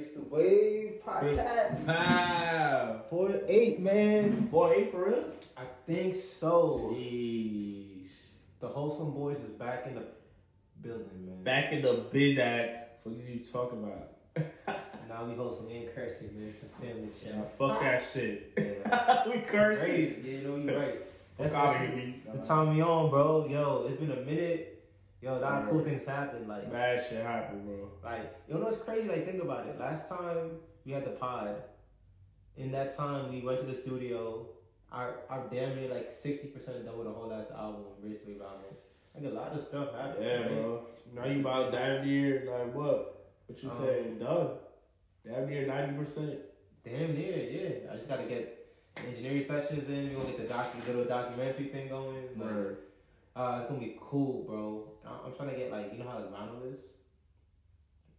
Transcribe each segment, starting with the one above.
It's the Wave Podcast. Wow. Four eight, man. Four eight for real? I think so. Jeez. The wholesome boys is back in the building, man. Back in the bizac. What is you talking about? Now we wholesome and cursing, man. It's a family Yeah, channel. fuck that shit. Yeah. we cursing. Yeah, you know you're right. That's out of the- here. The time we on, bro. Yo, it's been a minute. Yo, a lot of cool things happen. Like, Bad shit happened, bro. like you know what's crazy? Like, think about it. Last time we had the pod, in that time we went to the studio. Our our damn near like sixty percent done with the whole last album, basically album. Like a lot of stuff happened. Yeah, right? bro. Now you about damn near like what? What you Um, saying? Done. Damn near ninety percent. Damn near, yeah. I just gotta get engineering sessions in. We gonna get the docu- little documentary thing going. Like, uh, it's gonna be cool, bro. I- I'm trying to get like you know how like vinyl is.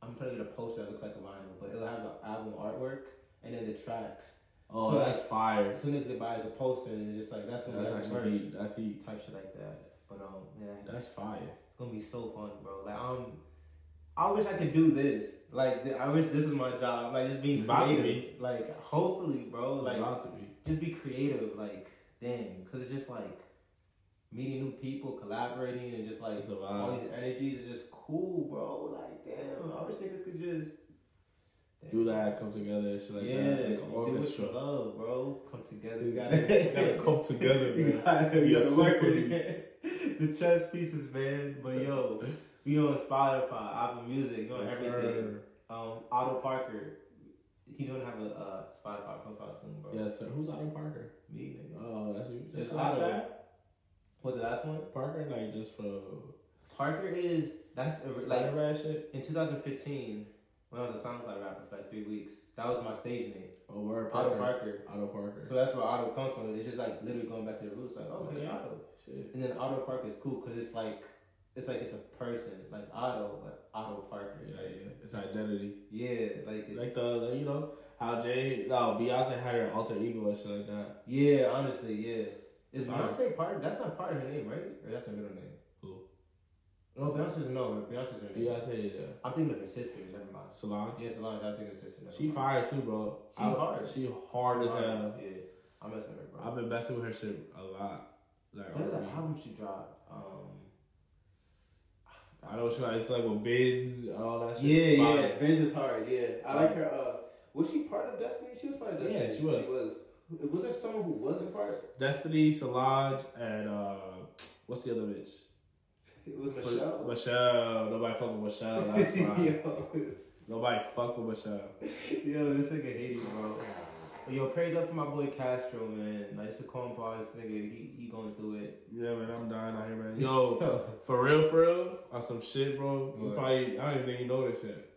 I'm trying to get a poster that looks like a vinyl, but it'll have the album artwork and then the tracks. Oh, So, that's fire. Two niggas they buy as a poster and it's just like that's gonna That's be like actually merch. That's heat. type shit like that. But um, yeah, That's fire. it's gonna be so fun, bro. Like um, I wish I could do this. Like th- I wish this is my job. Like just being About to creative. Like hopefully, bro. Like about to be. just be creative, like dang, because it's just like meeting new people, collaborating, and just like It's a vibe. all these energies is just cool, bro. Like damn, I wish niggas could just Do that, come together, and shit like yeah, that. Like an orchestra. love, bro. Come together, we gotta, We gotta come together, you man. gotta, Be you gotta work symphony. it. the chess pieces, man. But yo, we on Spotify, Apple Music, on Yes, everything. sir. Um, Otto Parker, he's gonna have a uh, Spotify profile soon, bro. Yes, sir. Who's Otto Parker? Me, nigga. Oh, that's you. Last Otto. What the last one? Parker, like just for Parker is that's a, like shit. in 2015 when I was a SoundCloud rapper for like three weeks. That was my stage name, Oh, word Otto Parker. Parker. Otto Parker. So that's where Otto comes from. It's just like literally going back to the roots. Like oh, okay, Okay. Otto. shit. And then Otto Parker is cool because it's like it's like it's a person like Otto, but Otto Parker. Yeah, like yeah. It's identity. yeah, like it's Like the, the, you know how Jay, no Beyonce had her alter ego and shit like that. yeah. Honestly, yeah. Is. Beyonce part? That's not part of her name, right? Or that's her middle name? Who? No, Beyonce's no. Beyonce's her name. Beyonce, yeah. I'm thinking of her sister. Never mind. Solange. Yeah, Solange. I'm thinking of her sister. She mind. fired too, bro. She I- hard. She hard as hell. Yeah, I'm messing with her, bro. I've been messing with her shit a lot. Like, There's an album she dropped. Um, I don't know she like it's like with bids, all that shit. yeah, yeah, Benz is hard. Yeah, I like her. Uh, was she part of Destiny? She was part of Destiny. Yeah, she was. She was. Was there someone who wasn't part? Destiny, Solange, and uh, what's the other bitch? It was Michelle. Michelle. Nobody fuck with Michelle. That's fine. yo, Nobody fuck with Michelle. yo, this nigga hate it, bro. But yo, praise up for my boy Castro, man. Like, it's a corn bar, this nigga, he, he going through it. Yeah, man, I'm dying out here, man. Yo, for real, for real, on some shit, bro. You What? probably, I don't even think you know this shit.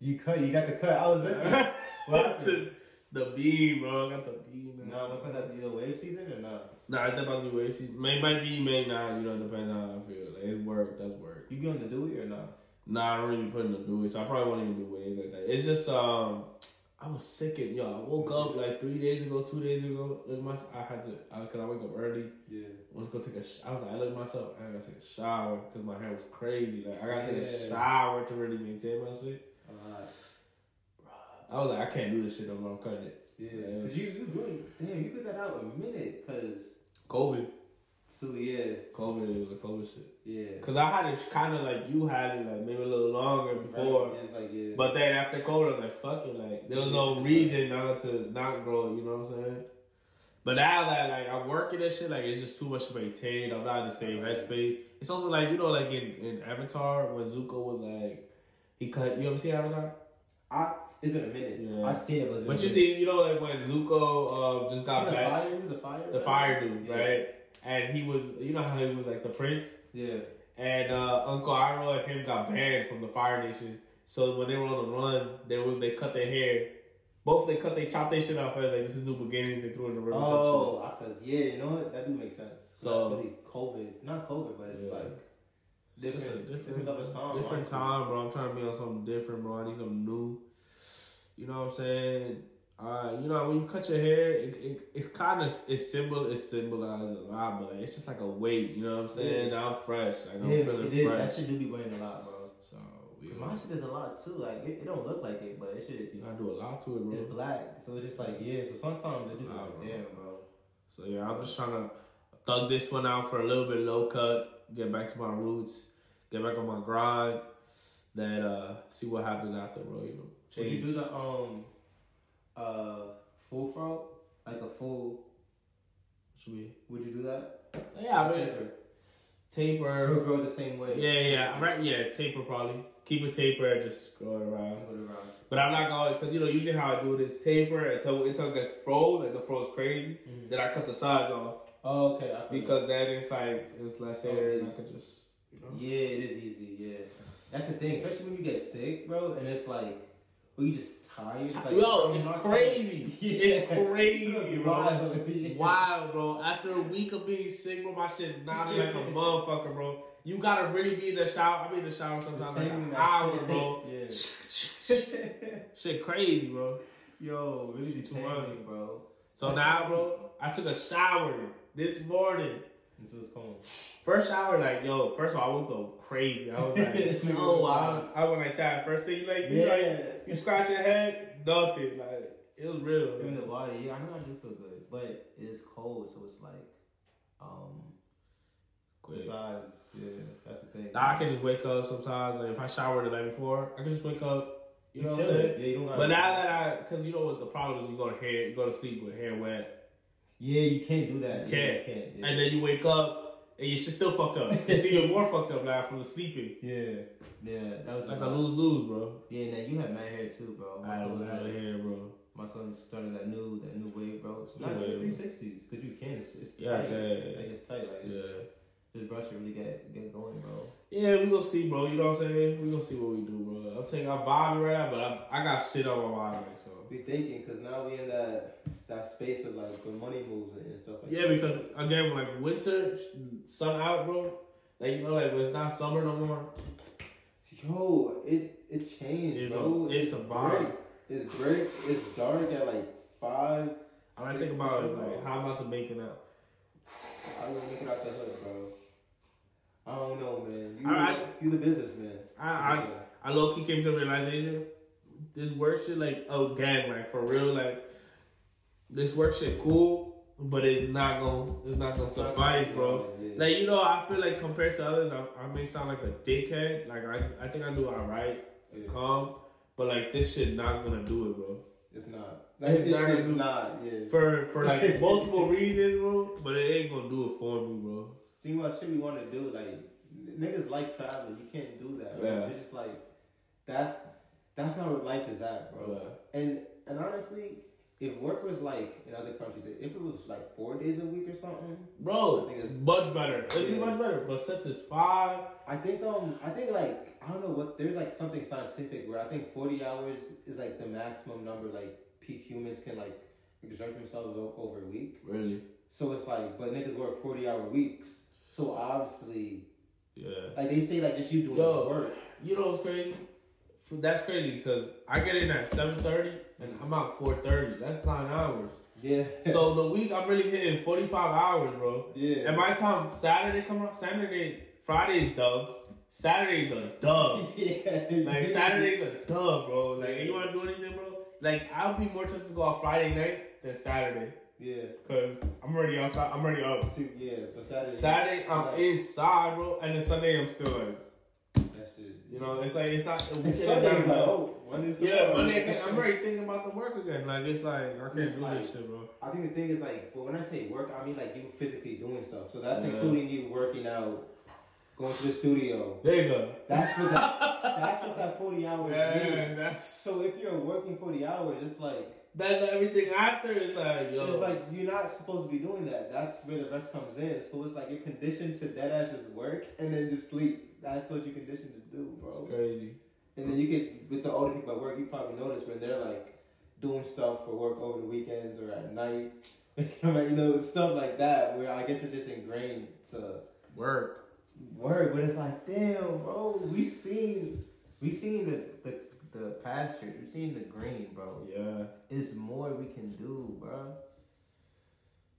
You cut, you got the cut. I was there. What Shit, the beam, bro. I got the beam, man. Nah, what's that the wave season or not? Nah, it's about to be wave season. May might be, may not. You know, it depends on how I feel. Like it's work. That's work. You be on the Dewey or not? Nah, I don't really put in the it, so I probably won't even do waves like that. It's just um, I was sick and yo, I woke up like three days ago, two days ago. Look, my I had to because I wake up early. Yeah. Let's go take a. Sh- I was like, I looked at myself. I gotta take a shower because my hair was crazy. Like I gotta take a shower to really maintain my shit. Uh, I was like, I can't do this shit no more. I'm cutting it. yeah. Yeah, Cause you, you really, damn, you put that out a minute, cause, COVID, so yeah, COVID, was the COVID shit. yeah. Cause I had it kind of like you had it like maybe a little longer before. Right, It's like, yeah. But then after COVID, I was like, fuck it. Like, there was no reason not to not grow, you know what I'm saying? But now that, like, I'm working and shit, like, it's just too much to maintain. I'm not in the same headspace. It's also like, you know, like in, in Avatar, when Zuko was like, he cut, you ever see Avatar? I, it's been a minute. Yeah. I seen it, but it's been But a you minute. see, you know, like when Zuko uh, just got He's back, fire, he's a fire. the fire dude, Yeah. right? And he was, you know how he was like the prince? Yeah. and uh, Uncle Iroh and him got banned from the Fire Nation. So when they were on the run, there was they cut their hair. Both they cut they chopped their shit off as like this is new beginnings. They threw it in the river. Oh, I feel, yeah, you know what? That do make sense. So, So- that's really COVID. Not COVID, but it's Yeah. like, shit. It's just a different, different time. different time, bro. I'm trying to be on something different, bro. I need something new. You know what I'm saying? Uh, you know when you cut your hair, it, it, it kind of it's symbol it symbolizes a lot, but like, it's just like a weight. You know what I'm saying? I'm fresh. Like, I'm Yeah, feeling it is. That fresh. shit do be weighing a lot, bro. So Cause my shit is a lot too. Like it, it don't look like it, but it should. you gotta do a lot to it, bro. It's black, so it's just like yeah. So sometimes it do be like bro. damn, bro. So yeah, I'm just trying to thug this one out for a little bit low cut, get back to my roots, get back on my grind, then uh see what happens after, bro. You know, Would you do the um uh full front like a full? Should we? Would you do that? Yeah, I mean, Taper. taper. Or grow the same way. Yeah, yeah, right. Yeah, taper probably. Keep a taper just go around. Go around. But I'm not going because you know usually how I do it is taper until until it gets froze, like the froze crazy. Mhm. Then I cut the sides off Oh, okay. I feel because then it's like it's less oh, hair and I could just you know. Yeah, it is easy. Yeah, that's the thing. Especially when you get sick, bro, and it's like, well, you just tired. It's like, Yo, it's crazy. tired. It's crazy, bro. Wild. Yeah. Wild, bro. After a week of being sick, bro, my shit nodding like a motherfucker, bro. You gotta really be in the shower. I be in the shower sometimes like Tangling an that hour, shit. bro. Yeah. shit crazy, bro. Yo, really Too detangling, bro. So now, bro, I took a shower this morning. This was cool. First shower, like, yo, first of all, I woke up crazy. I was like, no, I, I went like that. First thing, like, you, like, you scratch your head, nothing. Like, it was real. Even the body, yeah, I know I do feel good, but it's cold, so it's like, um, Quick. besides, yeah, that's the thing. Now I can just wake up sometimes. Like if I showered the night before, I can just wake up. You know what I'm saying? Yeah, you don't. But now that I, cause you know what the problem is, you go to hair, you go to sleep with hair wet, yeah, you can't do that. You Yeah, can't. you can't. Yeah. and then you wake up and your shit still fucked up. It's even more fucked up now from the sleeping. yeah, yeah, that was like a a lose lose, bro. Yeah, now you have mad hair too, bro. My I son was have like, hair, bro. my son started that new that new wave, bro. It's New not good three sixties because you can. It's, it's Yeah, tight. okay. Like it's tight. Like it's, Yeah. just brush it really get get going, bro. Yeah, we gonna see, bro. You know what I'm saying? We gonna see what we do, bro. I'm taking our vibe right now, but I, I got shit on my mind, right, so. Be thinking because now we in that that space of like the money moves and stuff like Yeah, because again, like winter, sun out, bro. Like you know, like when it's not summer no more. Yo, it it changed, It's a- bro. it's a vibe. great. It's great. It's dark at like five. All I think about is like how I'm about to make it out. I would make it out the hood, bro. I don't know, man. You, I- you the businessman. I I, I low key came to the realization this work shit like oh gang like for real like this work shit cool, but it's not gonna it's not gonna suffice, bro. Like you know, I feel like compared to others, I, I may sound like a dickhead. Like I I think I do alright, Yeah. calm, but like this shit not gonna do it, bro. It's not. It's It's, not gonna it's do- not. Yeah. For for like multiple reasons, bro. But it ain't gonna do it for me, bro. Think about shit we want to do. Like niggas like traveling. You can't do that. Bro. Yeah. It's just like that's that's not where life is at, bro. And and honestly, if work was like in other countries, if it was like four days a week or something, Bro, I think it's- much better. It'd be much better. But since it's five, I think um I think like I don't know what there's like something scientific where I think forty hours is like the maximum number like peak humans can like exert themselves over a week. really, So it's like, but niggas work forty hour weeks. So obviously, yeah. like they say, like just you doing Yo. work. You know what's crazy? That's crazy because I get in at seven thirty and I'm out four thirty. That's nine hours. Yeah. So the week I'm really hitting forty five hours, bro. yeah. And by the time Saturday come out, Saturday, Friday's dub, Saturday's a dub. yeah. Like Saturday's a dub, bro. Like you wanna do anything, bro? Like I'll be more tempted to go out Friday night than Saturday. Yeah. Cause I'm already outside. I'm already up. Yeah. But Saturday. Saturday I'm inside, bro, and then Sunday I'm still like. You know, it's like it's not. Weekend Sunday's like, oh, Monday's yeah. Monday. I'm already thinking about the work again. Like it's like I can't It's do like- this shit, bro. I think the thing is like, but when I say work, I mean like you physically doing stuff. So that's Yeah. including you working out, going to the studio. There you go. That's what that, that's what that forty hours Yeah, means. that's So if you're working forty hours, it's like then everything after is like yo. it's like you're not supposed to be doing that. That's where the rest comes in. So it's like you're conditioned to dead ass just work and then just sleep. That's what you're conditioned to do, it's bro. crazy. And then you get with the older people at work, you probably notice when they're like doing stuff for work over the weekends or at nights. you know, stuff like that where I guess it's just ingrained to Work. work, but it's like, damn, bro, we seen we seen the the, the pasture, we seen the green, bro. Yeah. It's more we can do, bro.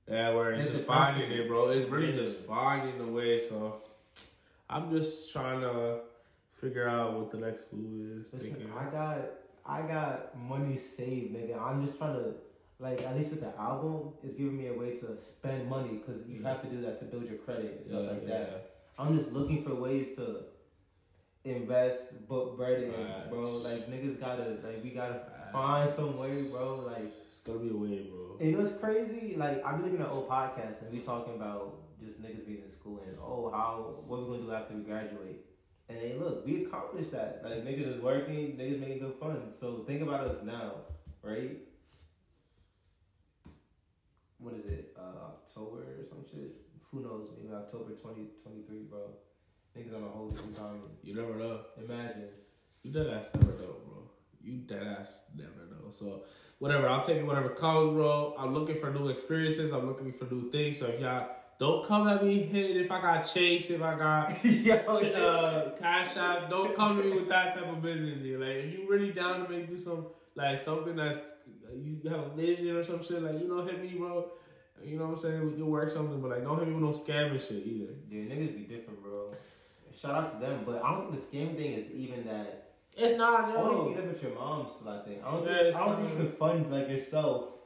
Yeah, where it's It's just finding it, bro. It's really Yeah. just finding the way. So I'm just trying to figure out what the next move is. Listen, thinking. I got I got money saved, nigga. I'm just trying to like at least with the album, it's giving me a way to spend money because you have to do that to build your credit and stuff Yeah, like yeah. that. I'm just looking for ways to invest, book bread in, Right. bro. Like niggas gotta like we gotta Right. find some way, bro. Like It's gonna be a way, bro. and it was crazy. Like I be looking at old podcasts and we talking about just niggas being in school and oh how what we gonna do after we graduate. And hey, look, we accomplished that. Like niggas is working, niggas making good fun. So think about us now, right? What is it? Uh, October or some shit. Who knows? Maybe October 2023, bro. Niggas on a whole different time. You never know. Imagine. You dead ass never know, bro. You dead ass never know. So whatever, I'll take whatever comes, bro. I'm looking for new experiences. I'm looking for new things. So if y'all don't come at me hit if I got chase, if I got Yo, uh, cash out, don't come to me with that type of business. Dude. Like if you really down to make do some like something that's you have a vision or some shit, like you know, hit me, bro. You know what I'm saying? We can work something, but like don't hit me with no scamming shit either. Yeah, niggas be different, bro. Shout out to them, but I don't think the scam thing is even that. It's not, Only yo. if you live with your mom still, I think. I don't Yeah, think, I don't think you can fund like yourself.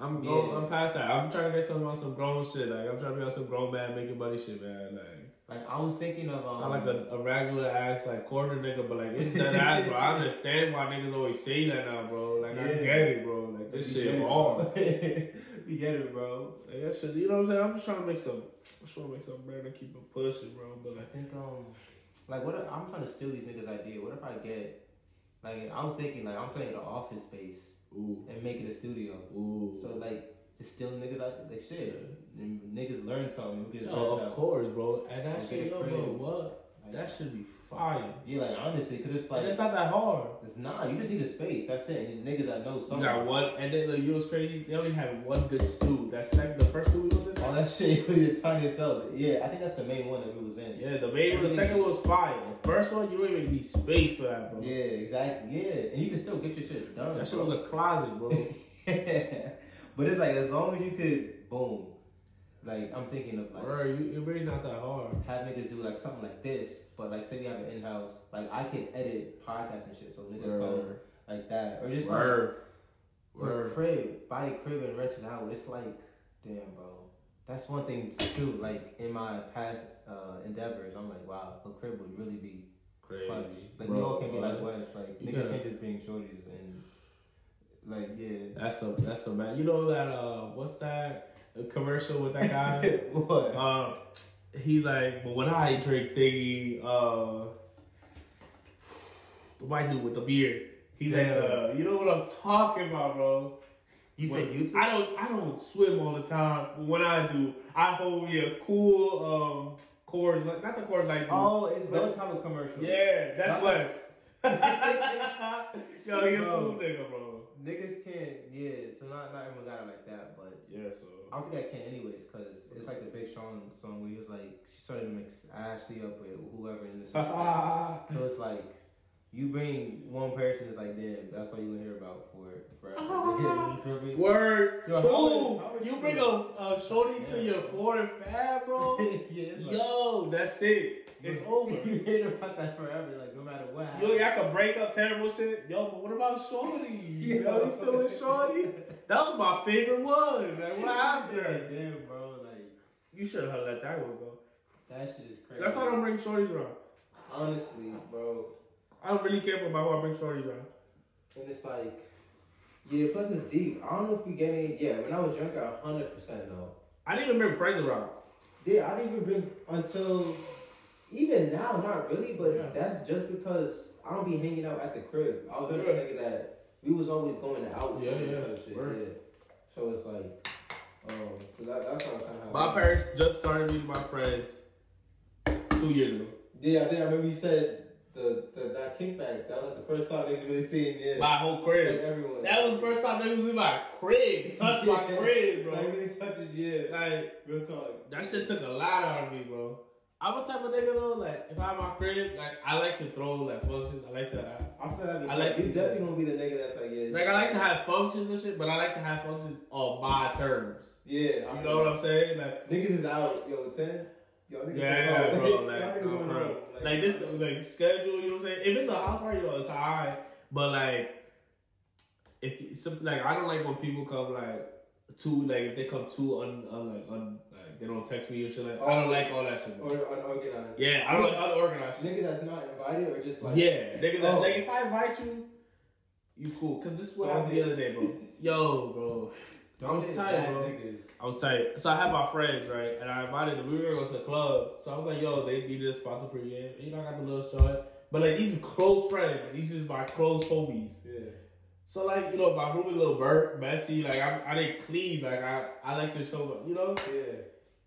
I'm Yeah. I'm past that. I'm trying to get some on some grown shit. Like I'm trying to be on some grown man making money shit, man. Like Like I was thinking of um, sound like a, a regular ass like corner nigga, but like it's that ass, bro. I understand why niggas always say that now, bro. Like I Yeah. get it, bro. Like this we shit get it, hard. bro. we get it, bro. Like that shit, you know what I'm saying? I'm just trying to make some, just trying to make some bread and keep it pushing, bro. But I like, think um, like what if, I'm trying to steal these niggas' idea. What if I get like I was thinking like I'm playing the office space ooh, and make it a studio. ooh. So like just steal niggas out like shit. And niggas learn something. We can just Yo, learn of stuff. course, bro. And that Get shit, it yo, bro, crib. what? That should be fire. Yeah, like honestly, because it's like and it's not that hard. it's not. You just need a space. That's it. And niggas that know You got one, and then like, you know what's crazy? They only had one good stew. That second, the first stew we was in. All that shit was the tiniest cell. Yeah, I think that's the main one that we was in. Yeah, the main one, the second one was fire. The first one, you don't even need space for that, bro. Yeah, exactly. Yeah, and you can still get your shit done. That shit bro. was a closet, bro. but it's like as long as you could, boom. Like I'm thinking of like Bro, you're really not that hard. have niggas do like something like this, but like say we have an in house, like I can edit podcasts and shit, so niggas come like that, or just like Word. or a Word. crib, buy a crib and rent it out. It's like, damn, bro. That's one thing too. Like in my past uh, endeavors, I'm like, wow, a crib would really be Crazy. clutch. Like Bro, York can be like what? West. Like You niggas can't just bring shorties and like yeah. That's a that's a man. You know that uh, what's that a commercial with that guy? what? uh, he's like, but when I drink thingy, uh, the white dude with the beard. He's like, uh, you know what I'm talking about, bro. You said Yusuf? I don't I don't swim all the time, but when I do, I hold me a cool um like not the chords like dude. Oh, it's no type of commercial. yeah, that's That- Wes. Yo, you're Bro. so nigga, bro. Niggas can't. Yeah, so not not everyone got it like that, but Yeah, so I don't think I can anyways, cause it's like the Big Sean song where he was like she started to mix Ashley up with whoever in this. So it's like you bring one person, it's like damn, that's all you gonna hear about for forever. you? Word Yo, how two. would- how would You you bring a, a shorty to Yeah. your foreign fab, bro. yeah, like, Yo, that's it. It's over. you hear about that forever, like no matter what. Yo, y'all can break up terrible shit. Yo, but what about Shorty? Yo, Yo. you still with Shorty? That was my favorite one. Like, what Yeah, happened? damn, bro, like You should have let that one go. that shit is crazy. That's why I don't bring Shorties around. Honestly, bro, I don't really care about who I bring Shorties around. and it's like, yeah. Plus, it's deep. I don't know if we get any. Yeah, when I was younger, hundred percent though. I didn't even bring friends around. Yeah, I didn't even bring until even now, not really, but Yeah. that's just because I don't be hanging out at the crib. I was a Yeah. nigga that we was always going out Yeah, yeah. type shit. Word. Yeah. So it's like, um, that, that's how kind of. My parents just started meeting my friends two years ago. Yeah, I think I remember you said the, the that kickback. That was like the first time they was really seeing yeah. My whole like crib. everyone. That was the first time they was in my crib. Touched my crib, bro. Like really touching, yeah. Like, Real talk. That shit took a lot out of me, bro. I'm a type of nigga though, like if I'm my crib, like I like to throw like functions. I like to uh, I feel like, I like- you definitely gonna be the nigga that's like yeah. like I like to have functions and shit, but I like to have functions on my terms. Yeah, I You know what I'm saying? Like Niggas is out, yo, ten. Y'all niggas Yeah, home. bro. Like, no, going for like this, like schedule. You know what I'm saying? If it's a house party, know, it's alright. But like, if you- some like, I don't like when people come like too like if they come too un, un like un like they don't text me or shit like. I oh. don't like all that shit. Or unorganized. Yeah, I don't like unorganized. shit. Niggas that's not invited or just like. Yeah, niggas. Oh. Like if I invite you, you cool. Cause this is what Oh, happened the other day, bro. Yo, bro. I was Don't tired, bro. Niggas. I was tight. So I had my friends, right? And I invited them. We were gonna go to the club. So I was like, yo, they needed a sponsor pregame. You know, I got the little short. But like these are close friends. These is my close homies. Yeah. So like, you know, my room is a little burnt, messy. Like I, I didn't clean. Like I, I like to show, up, you know. Yeah.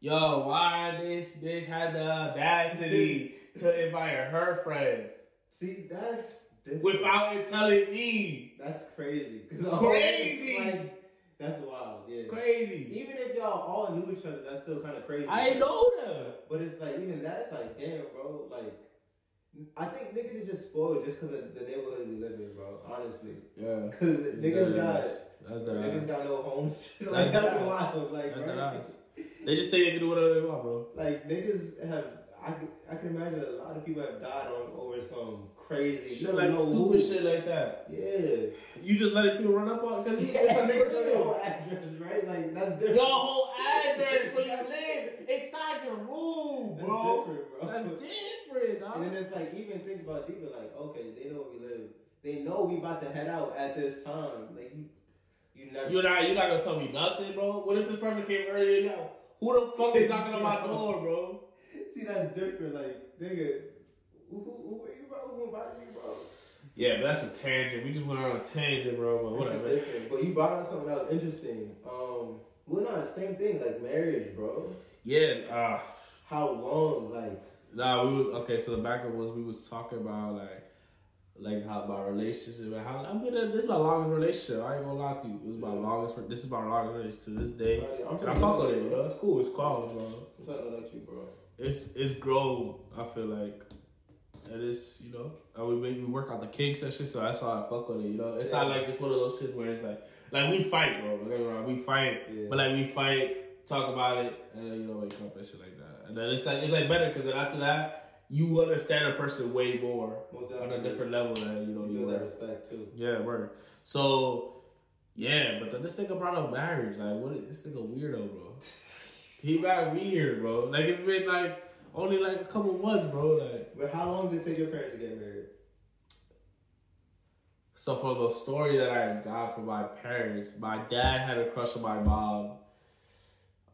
Yo, why this bitch had the audacity to invite her friends See, that's different. without it telling me? That's crazy. Cause Crazy. Like, that's wild. Yeah. Crazy. Even if y'all all knew each other, that's still kind of crazy. I ain't know them. But it's like even that's like damn, bro. Like, I think niggas is just spoiled just because of the neighborhood we live in, bro. Honestly, Yeah. because niggas got That's their niggas got no homes. like That's that's wild. Like, That's bro. They just think they can do whatever they want, bro. Like niggas have. I can, I can imagine a lot of people have died on over some crazy Shit you like stupid shit like that. Yeah. You just letting people run up on because Yeah, it's a niggas know your whole address, right? Like that's different. Your whole address where you live inside your room, That's bro. different, bro. That's different, dog. And then it's like even think about people like okay, they know where we live. They know we about to head out at this time. Like you, never. You're not, you're not gonna tell me nothing, bro. What if this person came earlier now? Who the fuck is knocking on my door, bro? See, that's different. Like nigga, who who, who are you, bro? Who invited you, bro? Yeah, but that's a tangent. We just went on a tangent, bro. But whatever. But you brought up something that was interesting. Um, we're not the same thing like marriage, bro. Yeah. Uh, How long? Like nah, we was okay. So the background was we was talking about like. Like how my relationship, and how I mean, this is my longest relationship. I ain't gonna lie to you. It was my longest. This is my longest relationship to this day, I'm and I fuck with it. You know, it's cool. It's quality, bro. I'm trying to like you, bro. it's it's grown. I feel like, and it's you know, and we make we work out the kinks and shit. So that's why I fuck with it. You know, it's not like just one of those shits where it's like like we fight, bro. Don't get me wrong, we fight, Yeah. but like we fight, talk about it, and then you know wake up and shit like that. And then it's like it's like better because then after that you understand a person way more Most on a different level than you know You you that respect too. Yeah, word. So yeah, but then this nigga brought up marriage. Like, what? This nigga weirdo, bro. He got weird, bro. Like it's been like only like a couple months, bro. Like But how long did it take your parents to get married? so for the story that I got from my parents, my dad had a crush on my mom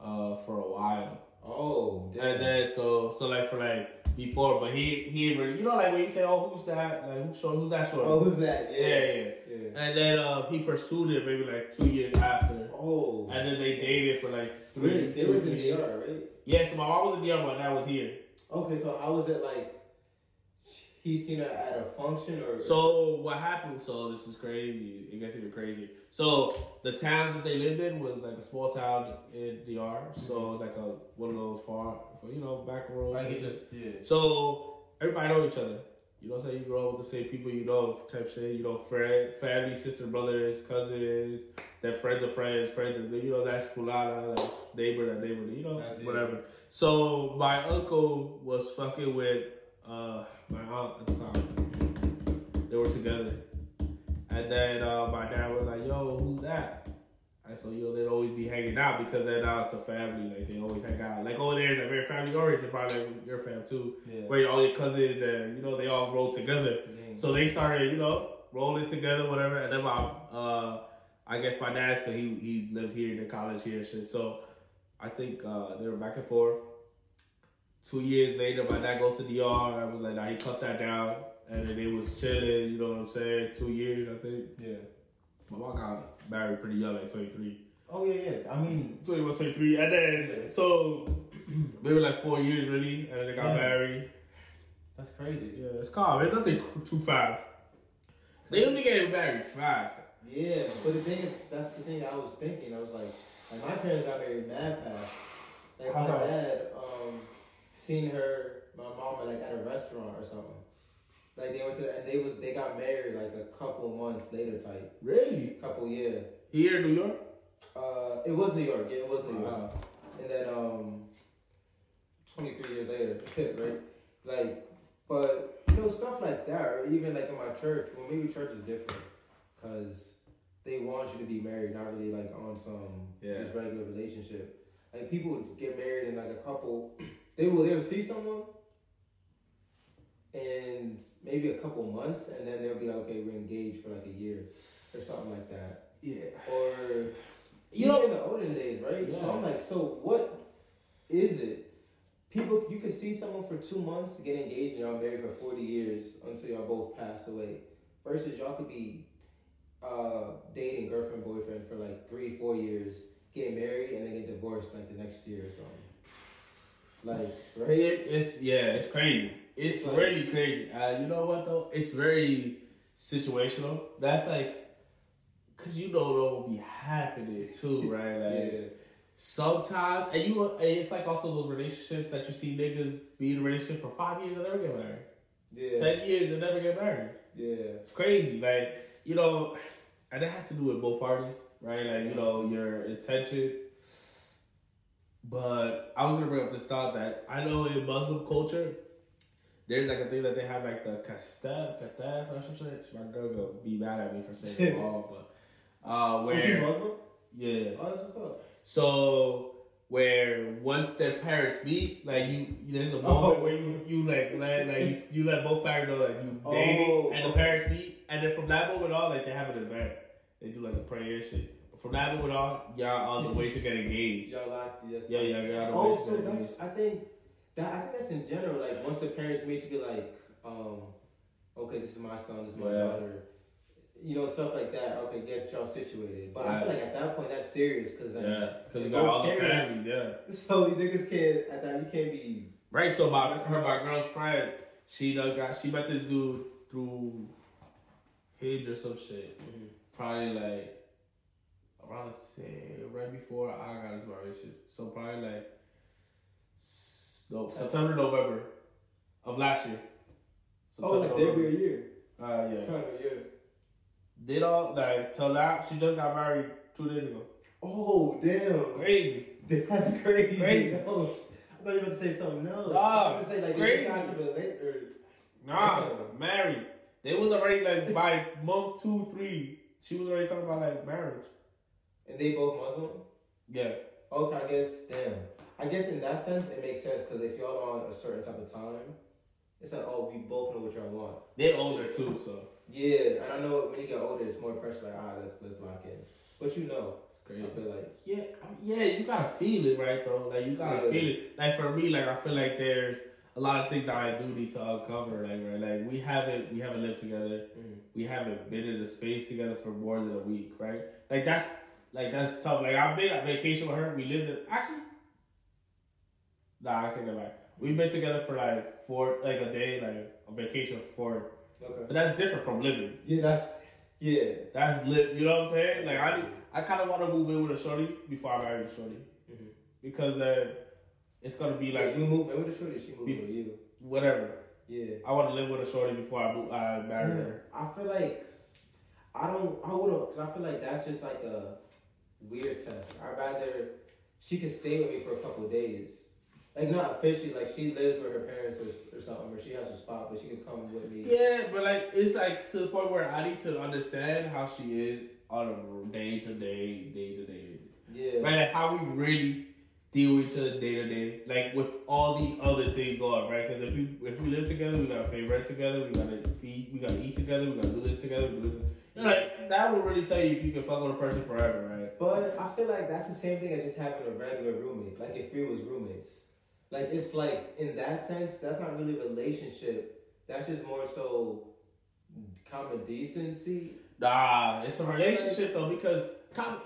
uh for a while. Oh, damn. And then so so like for like before, but he he really, you know like when you say, Oh, who's that? Like who's short who's that short? oh, who's that? yeah, Yeah. yeah, yeah. And then uh, he pursued it maybe like two years after. Oh. And then they dated for like three, Really? They two, was in three years. DR, right? Yeah, so my mom was in DR, but dad was here. Okay, so how was it like? He seen her at a function or So what happened? So this is crazy. It gets even crazy. So the town that they lived in was like a small town in DR. So it's like a one of those far, you know, back roads. Like and it's just yeah. So everybody know each other. You know what I'm saying? You grow up with the same people you know type shit. You know, friend, family, sister, brothers, cousins, their friends of friends, friends of you know that's fulana, that's neighbor, that neighbor, you know, That's it. whatever. So my uncle was fucking with uh my aunt at the time. They were together. And then uh, my dad was like, yo, who's that? And so, you know, they'd always be hanging out because now it's the family. Like, they always hang out. Like, over there is like very family oriented, probably like your fam too Yeah. where all your cousins and you know they all roll together. So they started, you know, rolling together, whatever. And then my, uh, I guess my dad, so he he lived here in the college here and shit. So I think uh, they were back and forth. Two years later, my dad goes to DR. I was like, nah, he cut that down, and then they was chilling. You know what I'm saying? Two years, I think. Yeah. My mom got married pretty young, like 23. Oh yeah, yeah. I mean, 21, 23. And then, so, maybe like four years really, and then they got Yeah. married. that's crazy. Yeah, it's calm. It's nothing too fast. They usually get married fast. Yeah, but the thing is, that's the thing I was thinking. I was like, like my parents got married mad fast. Like my fast? dad, um, seen her, my mama, like at a restaurant or something. Like they went to, the, and they was they got married like a couple months later, type Really? couple year. Here in New York? Uh, it was New York. Yeah, it was New York. Wow. And then um, 23 years later, right? Like, but you know stuff like that, or even like in my church. Well, maybe church is different, cause they want you to be married, not really like on some Yeah. just regular relationship. Like people get married and like a couple, they will they'll see someone, and maybe a couple months, and then they'll be like, okay, we're engaged for like a year or something like that, Yeah. or You know- in the olden days, right? So I'm like, so what is it? People, you can see someone for two months get engaged and y'all married for forty years until y'all both pass away. Versus y'all could be uh, dating girlfriend boyfriend for like three four years, get married and then get divorced like the next year or something. Like right? It, it's yeah, it's crazy. It's Like- really crazy. Uh, you know what though? It's very situational. That's like, cause you know what will be happening too, right? Like yeah. sometimes, and you, and it's like also those relationships that you see niggas be in a relationship for five years and never get married, Yeah. ten years and never get married. Yeah. It's crazy. Like, you know, and it has to do with both parties, right? Like, you know, your intention. But I was gonna bring up this thought that I know in Muslim culture, there's like a thing that they have like the kastab, kataf or some shit. My girl gonna be mad at me for saying it wrong, but uh Oh, she's Muslim? yeah. Oh, that's what's up. So where once their parents meet, like you, there's a moment Oh. where you, you like let like you, let both parents know that you dating, Oh, and the parents meet, and then from that moment on, like they have an event, they do like a prayer shit. From that moment on, y'all on the way to get engaged. Y'all locked yes. Yeah, yeah, y'all on the Oh, way to so get engaged. that's I think that I think that's in general. Like once the parents meet to be like, um, okay, this is my son, this is my Yeah. daughter. You know, stuff like that. Okay, get y'all situated. But I feel like at that point that's serious because like, Yeah, because you got all the parents- Yeah. so you niggas can't at that you can't be. Right, so my her my girl's friend, she done got she met this dude through Hinge or some shit. Probably like around the same right before I got into my relationship. So probably like no September, November of last year. Oh, September, like they be a year. Uh yeah. Kind of yeah. Did all like till now she just got married two days ago. Oh damn, Crazy. that's crazy. Crazy. No, I thought you were about to say something else. Nah, I was gonna say like crazy. they got to relate or Nah, Damn. married. They was already like by month two, three, she was already talking about like marriage. and they both Muslim. Yeah. Okay, I guess. Damn. I guess in that sense it makes sense because if y'all are on a certain type of time, it's like oh we both know what y'all want. They're older too, so Yeah, and I know when you get older, it's more pressure. Like ah, let's let's lock in. But you know, it's crazy. I feel like Yeah, I mean, yeah, you gotta feel it, right? Though, like you gotta Yeah. feel it. Like for me, like I feel like there's a lot of things that I do need to uncover. Like right, like we haven't we haven't lived together. Mhm. We haven't been in the space together for more than a week, right? Like that's like that's tough. Like I've been on vacation with her. We lived in actually. Nah, I take that back. We've been together for like four, like a day, like a vacation for four. okay. But that's different from living. Yeah, that's yeah. That's lit. You know what I'm saying? Like I, I kind of want to move in with a shorty before I marry a shorty Mhm. because then it's gonna be Like like you move in with a shorty, she moved Be- with you. whatever. Yeah. I want to live with a shorty before I move, I marry her. I feel like I don't. I wouldn't because I feel like that's just like a weird test. I'd rather she could stay with me for a couple of days. Like not officially, like she lives with her parents or, or something, or she has a spot, but she could come with me. Yeah, but like it's like to the point where I need to understand how she is on a day to day, day to day, Yeah. right? Like how we really deal with each other day to day, like with all these other things going, right? Because if we if we live together, we gotta pay rent together, we gotta feed, we gotta eat together, we gotta do this together, do this. You know, like that will really tell you if you can fuck with a person forever, right? But I feel like that's the same thing as just having a regular roommate. Like if we was roommates. Like it's like in that sense, that's not really relationship. That's just more so common decency. Nah, it's a relationship though because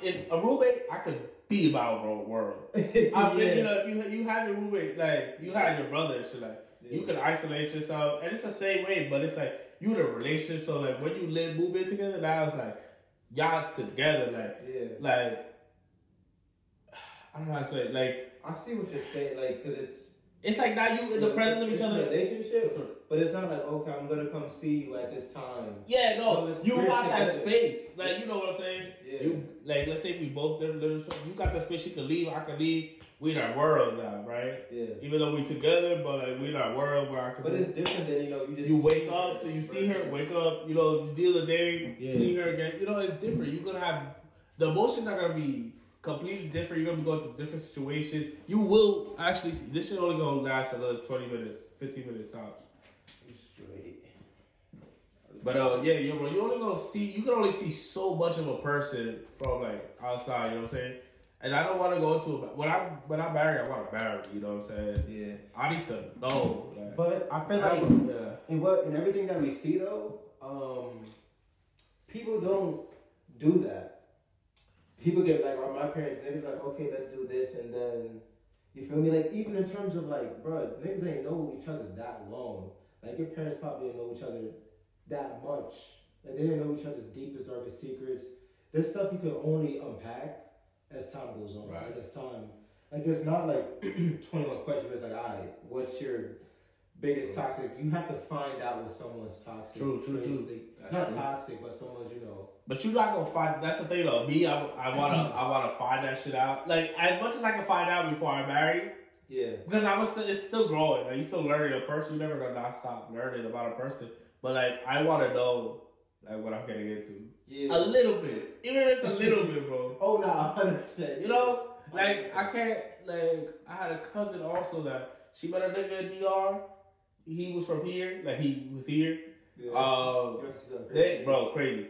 if a roommate, I could be about the world. I mean, Yeah. you know, if you you have your roommate, like you have your brother and shit, like you Yeah. can isolate yourself, and it's the same way. But it's like you in a relationship, so like when you live, move in together, now it's like y'all together, like Yeah. like I don't know how to say, it, like I see what you're saying, like, cause it's it's like now you in the presence of each it's other. relationship, but it's not like okay, I'm gonna come see you at this time. Yeah, no, No, you we're want that space, like you know what I'm saying. Yeah. Yeah. You like let's say if we both live, live you got the space you can leave, I can leave. We in our world now, right? yeah. Even though we together, but like we in our world where I can. But it's different than you know. You just you wake see up to you see her, wake up, you know, you deal the day, Yeah. see her again. You know, it's different. You're gonna have the emotions are gonna be completely different. You're gonna be going through different situation. You will actually see this shit only gonna last another twenty minutes, fifteen minutes tops. Straight. But uh, yeah, yo, bro, you only gonna see you can only see so much of a person from like outside. You know what I'm saying? And I don't want to go into it. When I when I marry, I want to marry. You know what I'm saying? Yeah. I need to know. Like, But I feel like yeah. in what in everything that we see though, um, people don't do that. People get like, "Oh, my parents." Niggas like, "Okay, let's do this," and then you feel me? Like even in terms of like, bro, niggas ain't know each other that long. Like your parents probably didn't know each other that much. Like they didn't know each other's deepest, darkest secrets. There's stuff you could only unpack as time goes on. Right. Like as time, like it's not like 21 questions. It's like, all right, what's your biggest toxic? You have to find out what someone's toxic. True, true, true. Not true. toxic, but someone's you know. But you're not gonna find. That's the thing though. Me, I, I wanna I wanna find that shit out. Like as much as I can find out before I marry, Yeah. because I was still, it's still growing. Like you still learning a person. You're never gonna not stop learning about a person. But like I want to know like what I'm getting into Yeah. a little bit, even if it's a little bit, bro. oh no, hundred percent. You know, like I can't like I had a cousin also that she met a nigga in DR. He was from here, like he was here. Yeah. Um, Yours is so they bro crazy.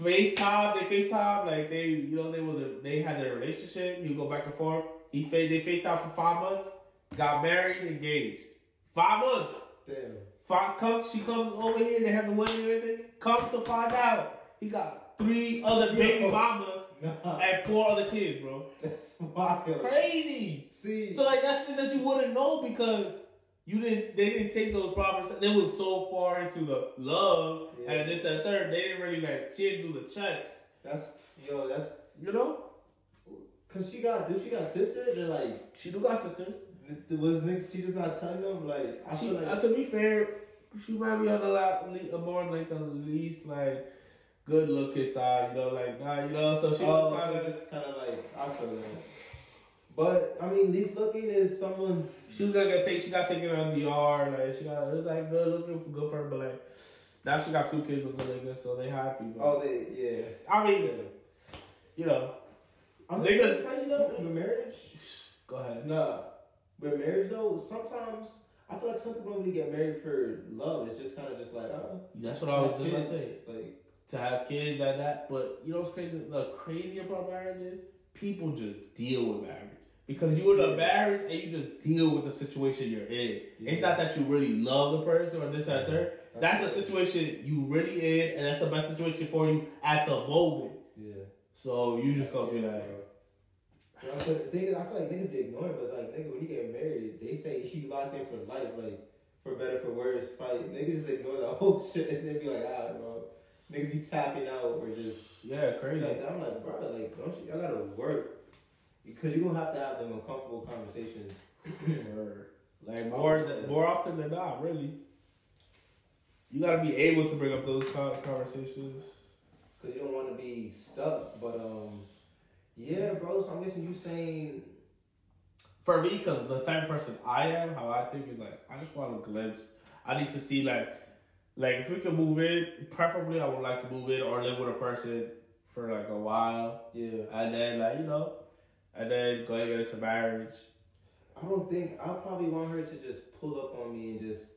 FaceTime, they FaceTime like they you know they was a they had their relationship. You go back and forth. He fa- they FaceTime for five months, got married, engaged. Five months. Damn. Five comes she comes over here. They have the wedding and everything. Comes to find out he got three other baby Yo. mamas Nah, and four other kids, bro. that's wild. Crazy. See. So like that shit that you wouldn't know because you didn't they didn't take those proper steps. They was so far into the love Yeah. and this and third. They didn't really like she didn't do the checks. that's yo. That's You know? cause she got. Dude, she got sisters. And like, She do got sisters. was she just not telling them. Like, I She, feel like. uh, to be fair, she might be on the lot le- more like the least like good looking side, you know, like nah, you know, so she oh, was kinda, it's kind of like I feel that. But I mean, least looking is someone's. she was gonna get take she got taken on DR, like she got it was like good looking for good for her, but like now she got two kids with the nigga, so they happy. But Oh, they yeah. I mean, yeah. you know, I'm Niggas- you know with marriage. go ahead. Nah, but marriage though, sometimes I feel like some people don't get married for love. It's just kind of just like, uh, That's what I was just kids. gonna say. Like, To have kids and that, but you know what's crazy? The crazier about marriage is people just deal with marriage because you're in a Yeah. marriage and you just deal with the situation you're in. It's not that you really love the person or this or that third. That's the it. situation you really in, and that's the best situation for you at the moment. Yeah. So you just gonna be like, You know, 'cause the thing is, I feel like niggas be ignoring, but it's like, nigga, when you get married, they say you locked in for life, like, for better, for worse, fight. Niggas just ignore the whole shit and they be like, ah, bro. Niggas be tapping out or just yeah, crazy. like that. I'm like, bro, like, don't you, y'all gotta work. Because you're gonna have to have them uncomfortable conversations. Or, like more than more often than not, really. You gotta be able to bring up those con- conversations. Because you don't want to be stuck. But, um, yeah, bro, so I'm guessing you saying, For me, because the type of person I am, how I think is like, I just want a glimpse. I need to see like, like if we could move in, preferably I would like to move in or live with a person for like a while, yeah, and then like you know, and then go and get into marriage. I don't think, I'll probably want her to just pull up on me and just,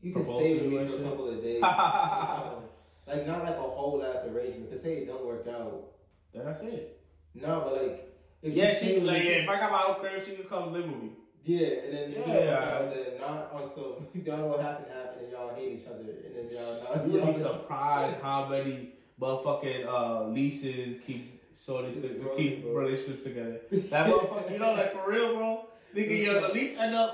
you can Propose stay with me for a couple of days. like, not like a whole ass arrangement. Because say it don't work out. Then that's it. No, but like, if yeah, stay she like yeah, if I got my own crib, she could come live with me. Yeah, and then Yeah. work out, then not on some y'all know what happened happened and y'all hate each other and then y'all not You would be surprised how many motherfucking uh, leases keep shorties to Bro, keep bro. relationships together. That motherfucker, you know, like for real, bro. Nigga, yo, at least end up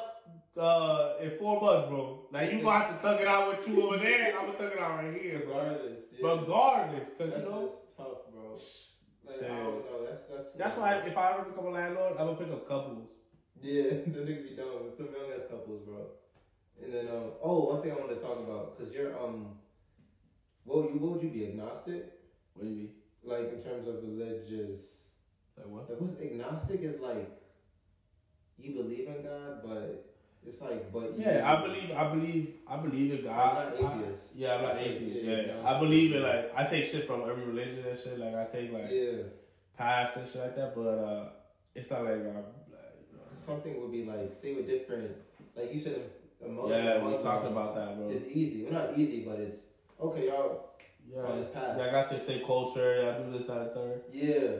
uh, in four months, bro. Like you gonna have to thug it out with you over there. I'm gonna thug it out right here, bro. regardless. Yeah. Regardless, cause you know. just tough, bro. Like, Shit. I don't know. That's that's too That's much. why if I ever become a landlord, I'm gonna pick up couples. Yeah, the niggas be done with some young ass couples, bro. And then um oh one thing I want to talk about because you're um what would you what would you be agnostic What do you mean? Like in terms of religious. Like what? Like what's agnostic is like you believe in God, but it's like but you- Yeah, I believe, I believe, I believe in God. I'm not atheist. I- yeah, I'm not It's atheist. yeah, Yeah, yeah, I believe in like I take shit from every religion and shit. Like I take like Yeah, paths and shit like that, but uh, it's not like I'm like, you know. something would be like say with different, like you said, a Muslim. yeah, we talked about that, bro. It's easy. Well, not easy, but it's okay. Y'all Yeah, on this path. I got the same culture. I do this, that, and third. Yeah,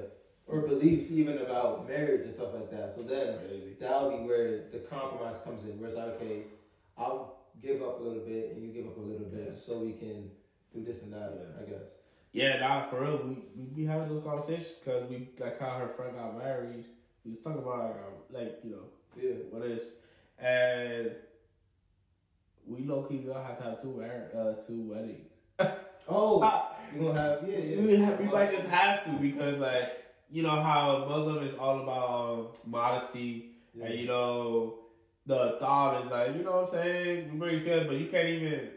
or beliefs even about marriage and stuff like that. So then that'll be where the compromise comes in. Where it's like, okay, I'll give up a little bit and you give up a little bit, Yeah. so we can do this and that. Yeah. I guess. Yeah, nah, for real, we we be having those conversations because we like how her friend got married. We was talking about like, our- like you know Yeah. what is, and we low key gonna have to have two uh two weddings. Oh, you gonna have yeah yeah. we, have, we might just have to because like you know how Muslim is all about modesty Yeah. and you know the thought is like you know what I'm saying we bring it together but you can't even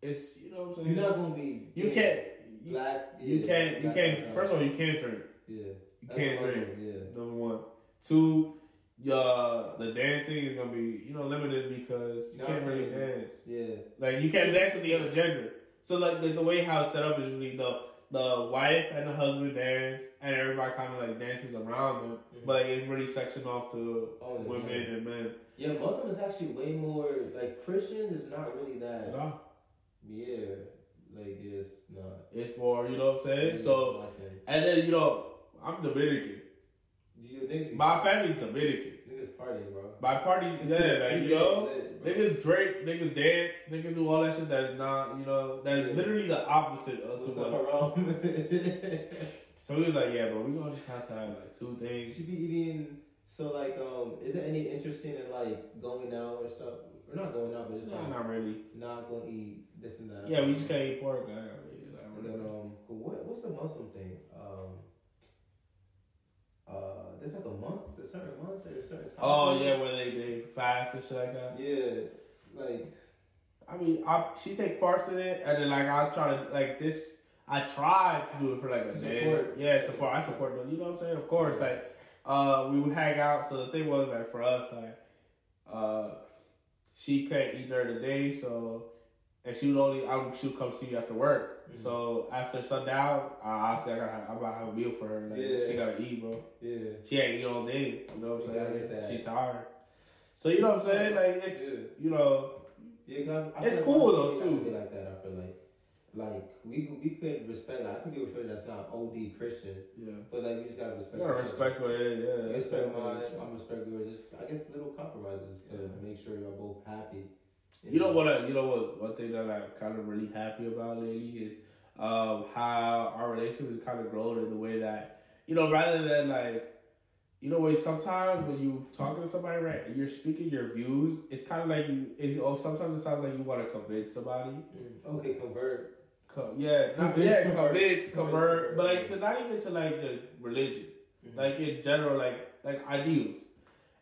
it's you know what I'm saying You're not gonna be. you yeah, can't you, Black. you can't you can't first of all you can't drink Yeah. you can't drink Yeah. number one two your the dancing is gonna be you know limited because you Not can't really really. dance Yeah. like you can't dance with the other gender. So like the, the way how it's set up is usually the the wife and the husband dance and everybody kind of like dances around them, Mhm. but like it's really sectioned off to Oh, women man. and men. Yeah, Muslim is actually way more like Christians is not really that. No, Yeah, like it's not. it's more you know what I'm saying. So and then you know I'm Dominican. you niggas, be- My family's Dominican. Niggas partying, bro. My party, yeah, like you know. Lit. Niggas drink, niggas dance, niggas do all that shit that is not, you know, that is literally the opposite of to What's what. So he was like, yeah, bro, we gonna just have to have like two things. should be eating. So like, um, is there any interesting in like going out or stuff? We're not going out, but just No, like not really. not going to eat this and that. Yeah, we just can't eat pork. Eat. I And don't then um, what what's the Muslim thing? Uh, there's like a month, a certain month, or a certain time. Oh yeah, where they they fast and shit like that. Yeah, like I mean, I she take parts in it, and then like I try to like this. I tried to do it for like a day. support. Yeah, support. I support them. You know what I'm saying? Of course, like uh, we would hang out. So the thing was like for us, like uh, she can't eat during the day, so and she would only I would she would come see me after work. Mhm. So after sundown, uh, obviously I gotta I'm gonna have a meal for her. Like, Yeah. She gotta eat, bro. yeah, She ain't eat all day. You know what I'm saying? get that. She's tired. So you know what I'm saying? Like it's Yeah. you know yeah. I, I It's cool, though, too. like that. I feel like, like we we could respect. Like, I could be with her that's not OD Christian, yeah. but like we just gotta respect. You gotta respect what it is. Yeah, respect mine. I'm respect yours. Just I guess little compromises to Yeah. make sure you're both happy. You know what? I, you know what? One thing that I'm kind of really happy about lately is um, how our relationship has kind of grown in the way that you know, rather than like, you know, way sometimes when you talking to somebody, right, and you're speaking your views, it's kind of like you. It's, oh, sometimes it sounds like you want to convince somebody. Mm, Okay, convert. Co- yeah, not, Convince, yeah, convert. convince, convert, Convince, but like to not even to like the religion. Mhm. like in general, like like ideals,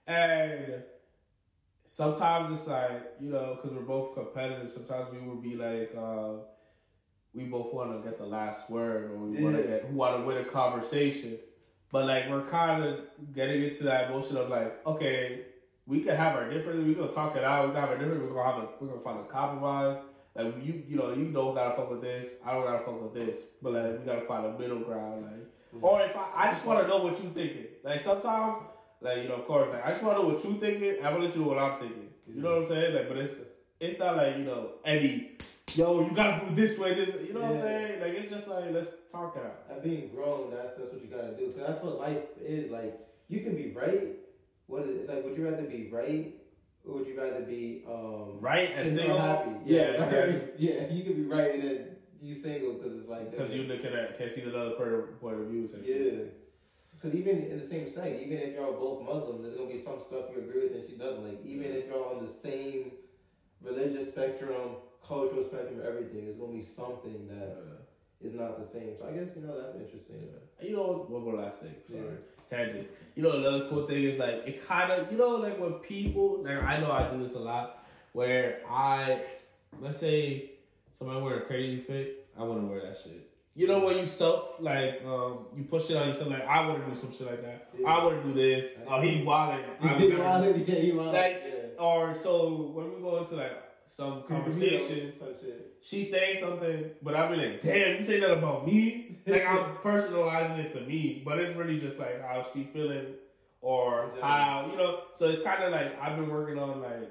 and sometimes it's like you know because we're both competitive. Sometimes we would be like, uh, we both want to get the last word, or we want to Yeah. get who want to win a conversation. But like we're kind of getting into that emotion of like, okay, we can have our different. We gonna talk it out. We can have our different. We're gonna have a. We're gonna find a compromise. Like you, you know, you don't gotta fuck with this. I don't gotta fuck with this. But like we gotta find a middle ground. Like or if I, I just want to know what you're thinking. Like sometimes, like you know, of course, like I just want to know what you thinking. Gonna let you know what I'm thinking. You know what I'm saying? Like, but it's it's not like you know, Eddie, yo, you gotta do this way. This, you know what I'm saying? Like it's just like let's talk it out. At being grown, that's that's what you gotta do. Cause that's what life is. Like you can be right. What is it? It's like would you rather be right or would you rather be um Right and and single. happy? Yeah, Yeah, exactly. yeah. You could be right and then you single because it's like Because you looking at can't see the other point of view. And shit. Yeah. Because even in the same site, even if y'all both Muslim, there's gonna be some stuff you agree with and she doesn't. Like even if y'all on the same religious spectrum, cultural spectrum, everything, there's gonna be something that Uh, is not the same. So I guess you know that's interesting. You know, one more last thing. Sorry, Yeah. tangent. You know, another cool thing is like it kind of, you know, like when people, like I know I do this a lot, where I, let's say, somebody wear a crazy fit, I wouldn't wear that shit. You know when you self like um you push it on yourself like I want to do some shit like that. Yeah. I want to do this. Oh, he's wilding. He wildin', yeah, he wildin', Like yeah. or so when we go into like some conversations, Some shit. she saying something, but I be like, damn, you say that about me? Like I'm personalizing it to me, but it's really just like how she feeling or how you know. So it's kind of like I've been working on like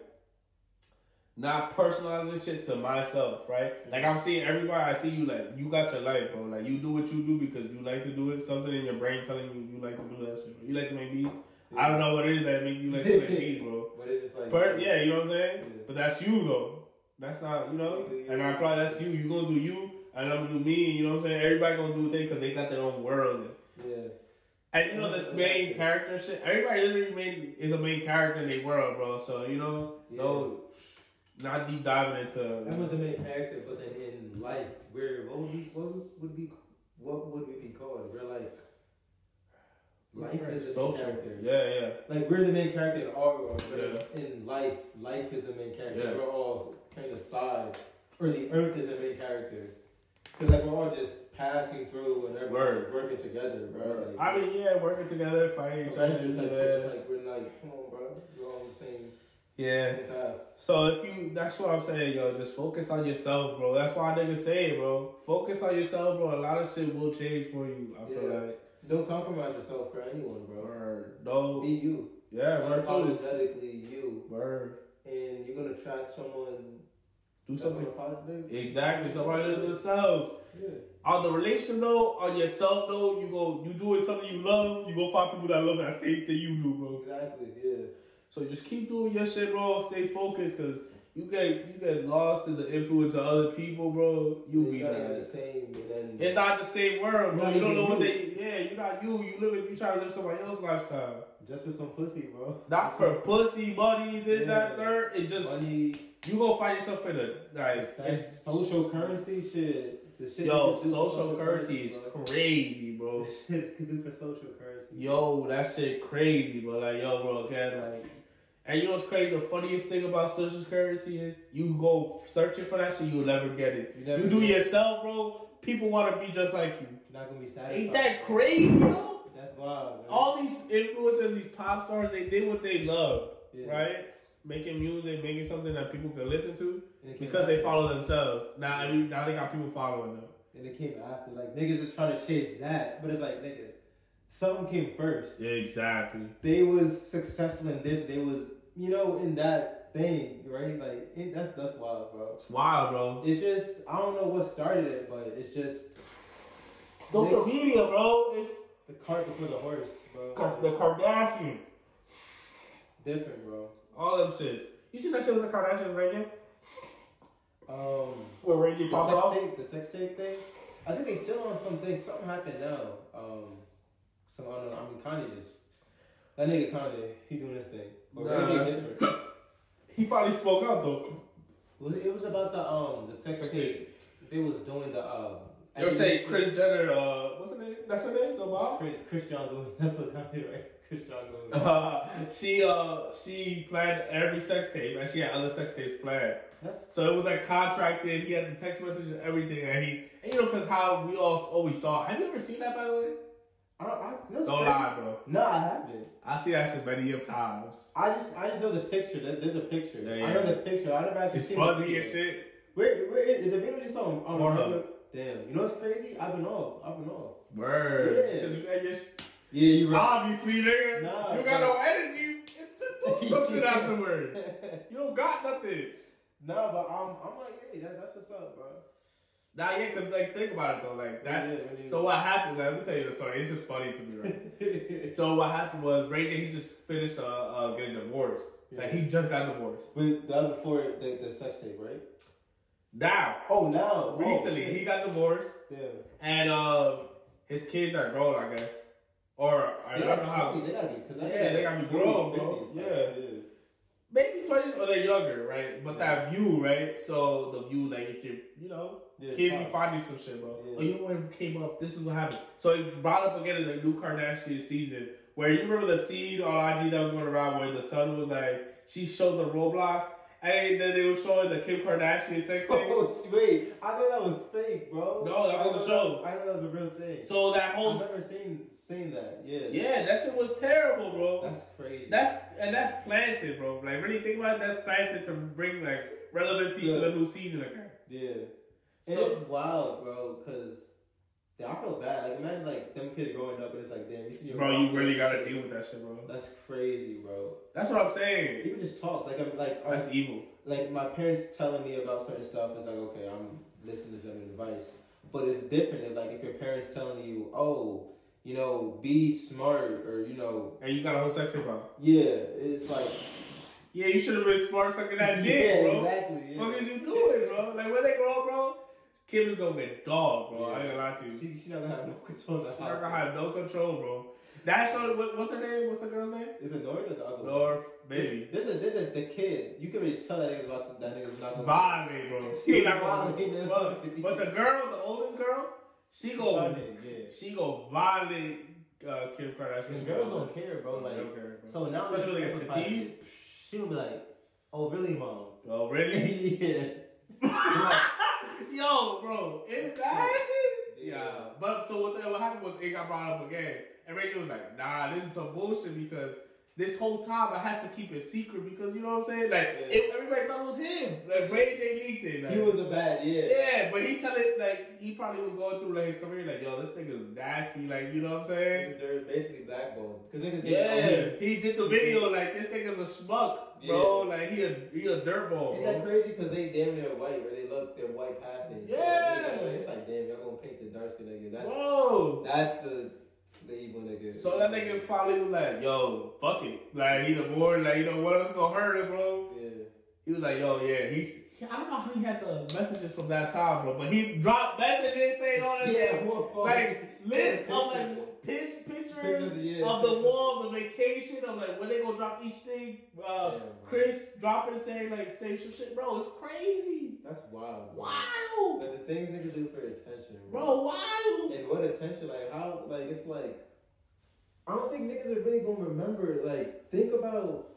not personalizing shit to myself, right? Like I'm seeing everybody. I see you like you got your life, bro. Like you do what you do because you like to do it. Something in your brain telling you you like to do that shit. Bro. You like to make beats. I don't know what it is that make you like to make beats, bro. But it's just like But yeah, you know what I'm saying. Yeah. But that's you though. That's not you know. And I probably that's you. You gonna do you, and I'm gonna do me. You know what I'm saying? Everybody gonna do thing because they got their own worlds. yeah. And you know this main character shit. Everybody literally main is a main character in their world, bro. So you know, Yeah. no, not deep diving into. That was the main character, but then in life, we're what would we what would, be what would we be called? We're like life is the main social. character. Yeah, yeah. Like we're the main character in our world, but Yeah. in life, life is the main character. Yeah. We're all kind of side, or the earth is the main character. Cause like we're all just passing through and Word. working together, bro. Like, I mean, yeah, working together, fighting each other. it's like we're like, come on, bro, we're all the same, yeah. path. So if you, that's what I'm saying, yo. Just focus on yourself, bro. That's why niggas say it, bro. Focus on yourself, bro. A lot of shit will change for you. I feel like. Don't compromise yourself for anyone, bro. Word. No. Be you. Yeah, word too. Unapologetically you. Word. And you're gonna attract someone Do something. positive. Exactly. Somebody to themselves. Yeah. On the relation though, on yourself though, you go, you doing something you love. You go find people that love that same thing you do, bro. Exactly, yeah. So just keep doing your shit, bro. Stay focused, cause you get you get lost in the influence of other people, bro. You'll You be gotta the same and then it's not the same world, bro. You don't know what they. Yeah, you're not you. You live. You try to live somebody else's lifestyle. just for some pussy, bro. Not for pussy, money, this, that, Yeah. third. It just Money, you gonna find yourself in a like. that social currency shit. The shit Yo, you can do for social currency is bro. crazy, bro. Because you do for social currency. Yo, that shit crazy, bro. Like, yo, bro, again, like, and you know what's crazy? The funniest thing about social currency is you go searching for that shit, you'll never get it. You You do it. yourself, bro. People want to be just like you. You're not gonna be satisfied. Ain't that crazy, though? That's wild. Man. All these influencers, these pop stars, they did what they loved, Yeah. right? Making music, making something that people can listen to And it came because they follow themselves. Now, I mean, now they got people following them. And it came after. Like niggas are trying to chase that, but it's like nigga, something came first. Yeah, exactly. They was successful in this. They was you know in that thing, right? Like it, that's that's wild, bro. It's wild, bro. It's just I don't know what started it, but it's just Social Next. media, bro. It's the cart before the horse, bro. Ka- the Kardashians. Different, bro. All them shits. You see that shit with the Kardashians, Ray J? Um, Where Ray J the popped sex off? tape, the sex tape thing. I think they still on something. Something happened now. Um, some I don't know. I mean, Kanye just that nigga Kanye. He doing his thing. But Nah, Ray J that's- different. He finally spoke out though. Was it, it was about the um the sex, Sex tape. They was doing the. They were saying Kris Jenner, uh, what's her name? That's her name, the mom? Chris, Chris John Lewis. That's what Kanye right. Chris John Lewis. Uh, she uh she planned every sex tape and she had other sex tapes planned. That's So it was like contracted. He had the text message and everything, and he and you know because how we all always saw. Have you ever seen that by the way? I don't. I, Don't crazy. lie, bro. No, I haven't. I see that shit many of times. I just I just know the picture. There's a picture. Yeah, I know the picture. I never actually It's seen fuzzy and shit. Where where is, is the video just on on Pornhub. Damn, you know what's crazy? I've been off. I've been off. Word. Yeah. Because you got your sh- Yeah, you obviously, nigga. Nah, you got bro. no energy. It's just do some shit afterwards. You don't got nothing. no, but I'm I'm like, hey, that, that's what's up, bro. Nah, yeah, cause like think about it though, like that. Yeah, So what happened? Like, let me tell you the story. It's just funny to me, right? so what happened was Ray J he just finished uh, uh getting divorced. Like he just got divorced. But that was before the, the sex tape, right? Now, Oh, now recently oh, he got divorced, Yeah. and uh, his kids are grown, I guess, or I They don't know how. be 20s, They gotta be. Cause I Yeah, they gotta be grown, bro. Yeah. Maybe twenties or they're younger, right? But that view, right? So the view, like if you, you know, Yeah, kids be pop. finding some shit, bro. Yeah. Oh, you know what came up? This is what happened. So it brought up again in the new Kardashian season where you remember the scene on IG that was going around where the son was like, she showed the Roblox And then they were showing the Kim Kardashian sex tape. Oh wait, I thought that was fake, bro. No, that was on the show. thought- I thought that was a real thing. So that whole I've whole never seen seen that. Yeah. yeah, that shit was terrible, bro. That's crazy. That's and that's planted, bro. Like really think about it, that's planted to bring like relevancy to the new season again. yeah. So it's wild, bro, because I feel bad. Like imagine like them kids growing up and it's like, damn, you see your bro, you really gotta shit. deal with that shit, bro. That's crazy, bro. That's what I'm saying. Even just talk, like I'm like I'm, That's evil. like my parents telling me about certain stuff. It's like okay, I'm listening to them advice, but it's different. If like if your parents telling you, oh, you know, be smart or you know, And you got a whole sex tape out. yeah, it's like Yeah, you should have been smart sucking that dick, yeah, bro. exactly. Yeah. What is you doing, bro? Like where they grow up, bro, Kim is gonna get dog, bro. I ain't Yeah. gonna lie to you. She she not gonna have no control. She's not gonna have no control, bro. That show, what, what's her name? What's the girl's name? Is it North or the other one? North, baby. This, this is this is the kid. You can really tell that nigga's about to. That nigga's not gonna. Violate, bro. He not gonna- but, but the girl, the oldest girl, she go, Violate, yeah. she go violate uh, Kim Kardashian. Girls don't care, bro. Like, don't care, bro. so now Especially like get. She will be like, "Oh, really, mom?" Oh, really? yeah. Yo, bro, is that? Yeah. Yeah. But so what, what happened was it got brought up again, and Ray J was like, "Nah, this is some bullshit because." This whole time I had to keep it secret because you know what I'm saying. Like Yeah. it, everybody thought it was him. Like Ray J leaked it. Like, He was a bad, yeah. Yeah, but he tell it like he probably was going through like his career, like yo, this nigga's nasty, like you know what I'm saying? They're basically blackballed because niggas get oh, Yeah, he did the video like this nigga's a schmuck, bro. Like he a he a dirtball, that crazy? Because they damn near white, or they look they're white passing. So Yeah. it's like damn, y'all gonna paint the dark skin nigga. That's Bro. that's the evil nigga. So that nigga probably was like, yo, fuck it, like he the board, like you know what else gonna hurt us, bro? Yeah. He was like, yo, yeah, he's. I don't know how he had the messages from that time, bro, but he dropped messages saying all that Yeah, shit. like list of like pitch pictures, Pictures, yeah. of the wall, the vacation, of like when they gonna drop each thing. Uh, bro. Chris dropping saying like say some shit, bro. It's crazy, That's wild. Bro. wild, Like the things niggas do for attention, bro, wild. And what attention? Like how? Like it's like I don't think niggas are really gonna remember. Like think about.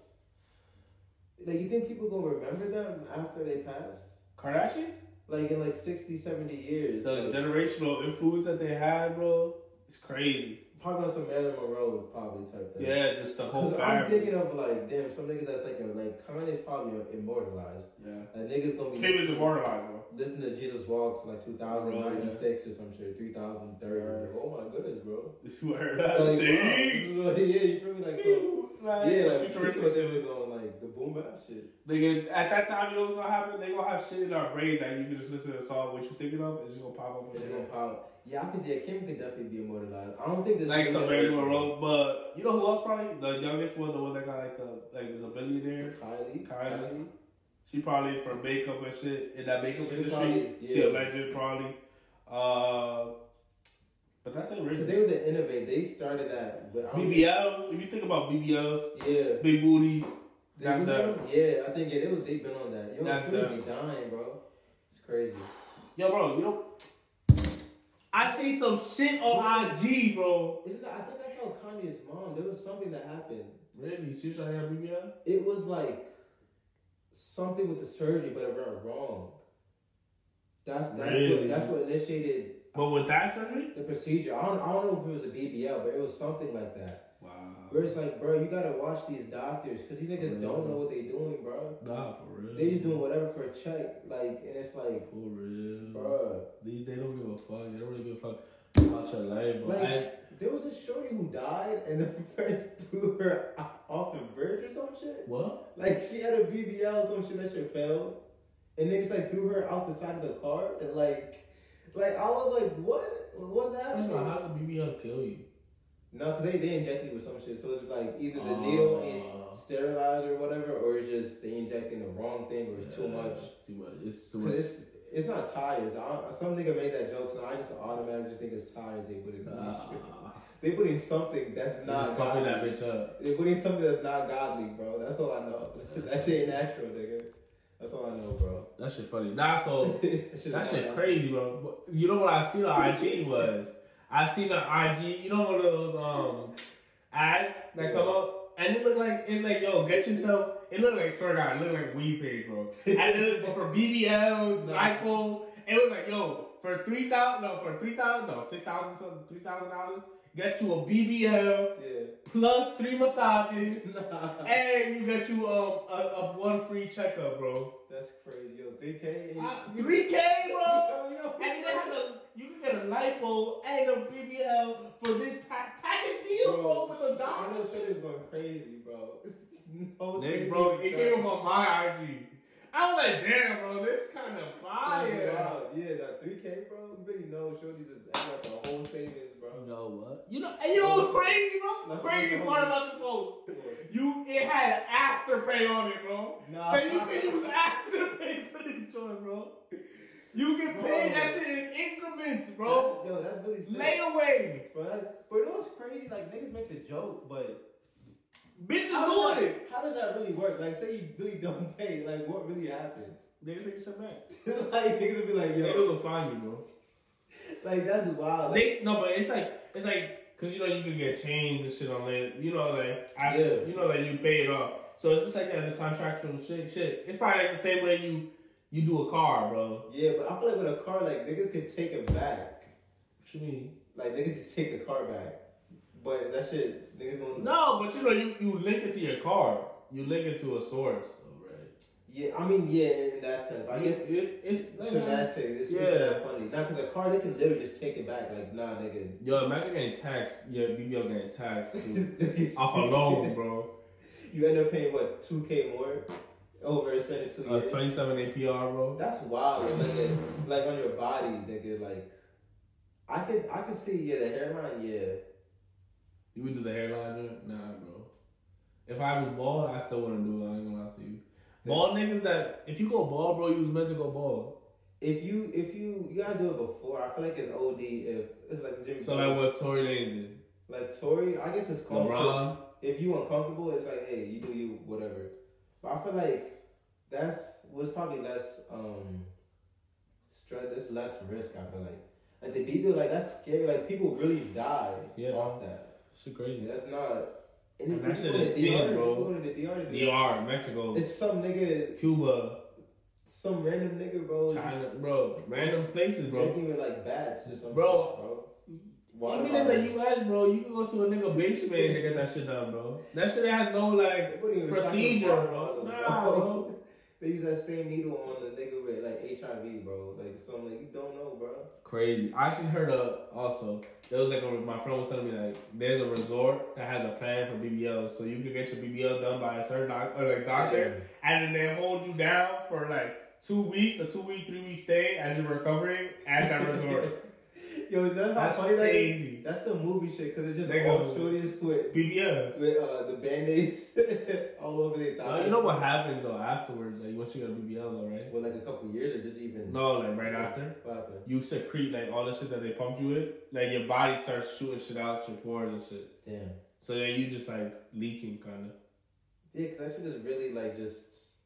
Like you think people gonna remember them after they pass? Kardashians, Like in like 60, 70 years. the like, generational influence that they had, bro, it's crazy. probably on some Marilyn Monroe probably type thing. Yeah, just the whole 'Cause I'm thinking of like, damn, some niggas that's like, like Kanye's probably immortalized. Yeah, Like niggas gonna be Kim is immortalized, bro. listen to Jesus Walks like 2096 or some shit, 3030. Right. Like, oh my goodness, bro. You swear Like, that wow, shit. this is what- yeah, you feel me? Like, so, Like, yeah, like, futuristic shit. was on like the boom bap shit. Nigga, at that time, you know what's gonna happen? They gonna have shit in our brain that you can just listen to the song, what you thinking of, it's just gonna pop up. It's gonna pop. Yeah, I could yeah, Kim could definitely be immortalized. I don't think this Like some Marilyn Monroe, but you know who else probably? The youngest one, the one that got like the like is a billionaire. Kylie. Kylie. She probably for makeup and shit in that makeup She industry. probably- She a yeah. legend probably. Uh, but that's it, Because they were the innovate. They started that. But BBLs. If you think about BBLs, Yeah. big booties. They That's them. Yeah, I think yeah, they was they've been on that. Yo, That's them. be dying, bro. It's crazy. Yo, bro, you know, I see some shit on IG, bro. Isn't that, I think that's how Kanye's mom. There was something that happened. Really? She was trying to have BBL? It was like something with the surgery, but it went wrong. That's that's Really? what that's what initiated But with that surgery? the procedure. I don't I don't know if it was a BBL, but it was something like that. Wow. Where it's like, bro, you gotta watch these doctors because these niggas don't know what they're doing, bro. Nah, for real. They just doing whatever for a check, like, and it's like, For real. bro. These they don't give a fuck. They don't really give a fuck about your life, bro. Like, I- there was a shorty who died, and the friends threw her off the bridge or some shit. what? Like she had a BBL, some shit that shit failed, and they just like threw her out the side of the car, and like, like I was like, what? What's happening? of all, how's a BBL kill you? No, because they, they inject you with some shit, so it's like either the Oh. needle is sterilized or whatever, or it's just they injecting the wrong thing, or it's too much. Too much. It's too 'Cause much. it's it's not tires. I, some nigga made that joke, so I just automatically think it's tires. They put in Ah, they put in something that's just not pumping godly. that bitch up. They put in something that's not godly, bro. That's all I know. that shit ain't natural, nigga. That's all I know, bro. That shit funny. Nah, so that that shit crazy, bro. But you know what I seen on IG was I seen on IG. You know one of those um ads that come up and it look like it like yo get yourself It looked like to God, it looked like weed page, bro. and it was but for BBLs, lipo. It was like, yo, for three thousand, no, for three thousand, no, six thousand something, three thousand dollars. Get you a BBL Yeah. plus three massages, and you get you um a, a one free checkup, bro. That's crazy, yo. 3K. Three K, bro. Yo, yo. And they have the you can get a lipo and a BBL for this pack package deal, bro, with a I know dollar. shit is going crazy, bro. no Nick, bro, it came up on my IG. I was like, damn, bro, this kind of fire. Yeah, that 3K, bro. You really know Shorty just act like a whole savings, bro. You know what? You know, and you know what's crazy, bro? Nothing crazy wrong. part about this post. You, it had afterpay on it, bro. Nah. So you can use afterpay for this joint, bro. You can pay Bro. that shit in increments, bro. Yo, that's really sick. Layaway. Bro, that, but you know what's crazy? Like, niggas make the joke, but Bitches how does, doing that, it. how does that really work? Like, say you really don't pay, like, what really happens? Niggas take your shit back. like, niggas will be like, yo, Niggas will find you, bro. like, that's wild. Like, They no, but it's like it's like because you know you can get chains and shit on it. You know, like I, Yeah. you know, like you pay it off. So it's just like as a contractual shit. Shit, it's probably like the same way you you do a car, bro. yeah, but I feel like with a car, like, niggas can take it back. What you mean? Like, niggas can take the car back. But that shit, niggas gonna. No, but you know you you link it to your car. You link it to a source? Yeah, I mean, yeah, in, that sense. I guess. it, it's It's in that sense. It's, Yeah. kinda funny. Nah, because a car, they can literally just take it back. Like, nah, nigga. Yo, imagine getting taxed. Your BBL getting taxed off a loan, bro. You end up paying, what, 2K more? Over a spending two Uh, years? 27 APR, bro. That's wild, nigga. like on your body, nigga. Like, I could, I could see, yeah, the hairline, yeah. You would do the hairline? Nah, bro. If I was bald, I still wouldn't do it. I ain't gonna lie to you. Bald niggas that if you go ball, bro, you was meant to go ball. If you, if you, you gotta do it before. I feel like it's OD. If it's like Jimmy, So like what Tory Lanez did. like Tory, I guess it's called. If you uncomfortable, it's like, hey, you do you, whatever. But I feel like that's was probably less um stress. There's less risk. I feel like like the people like that's scary. Like people really die Yeah. off that. Shit crazy. That's not. And And that shit is thin, bro. the DR, DR, Mexico, It's some nigga, Cuba, some random nigga, bro. China, bro. Random places, bro. Drinking with like bats or something, Bro. bro. Even in the. US, bro, you can go to a nigga basement and get that shit done, bro. That shit has no like procedure, bro. Nah, bro. they use that same needle on the nigga with like HIV, bro. Something like you don't know, bro. Crazy. I actually heard uh, also there was like a, my friend was telling me like there's a resort that has a plan for BBL, so you can get your BBL done by a certain doc, or like doctor, and then they hold you down for like two weeks, a two week, three week stay as you're recovering at that resort. Yo, that's, how That's funny crazy. That's some movie shit because it's just They all shorties with BBLs. with uh, the band aids all over their No, thighs. you know what happens though afterwards? Like once you get a BBL though, right? With like a couple years or just even. No, like right after. What happened? You secrete like all the shit that they pumped you with. Like your body starts shooting shit out your pores and shit. Damn. So then you just like leaking kind of. Yeah, because that shit is really like just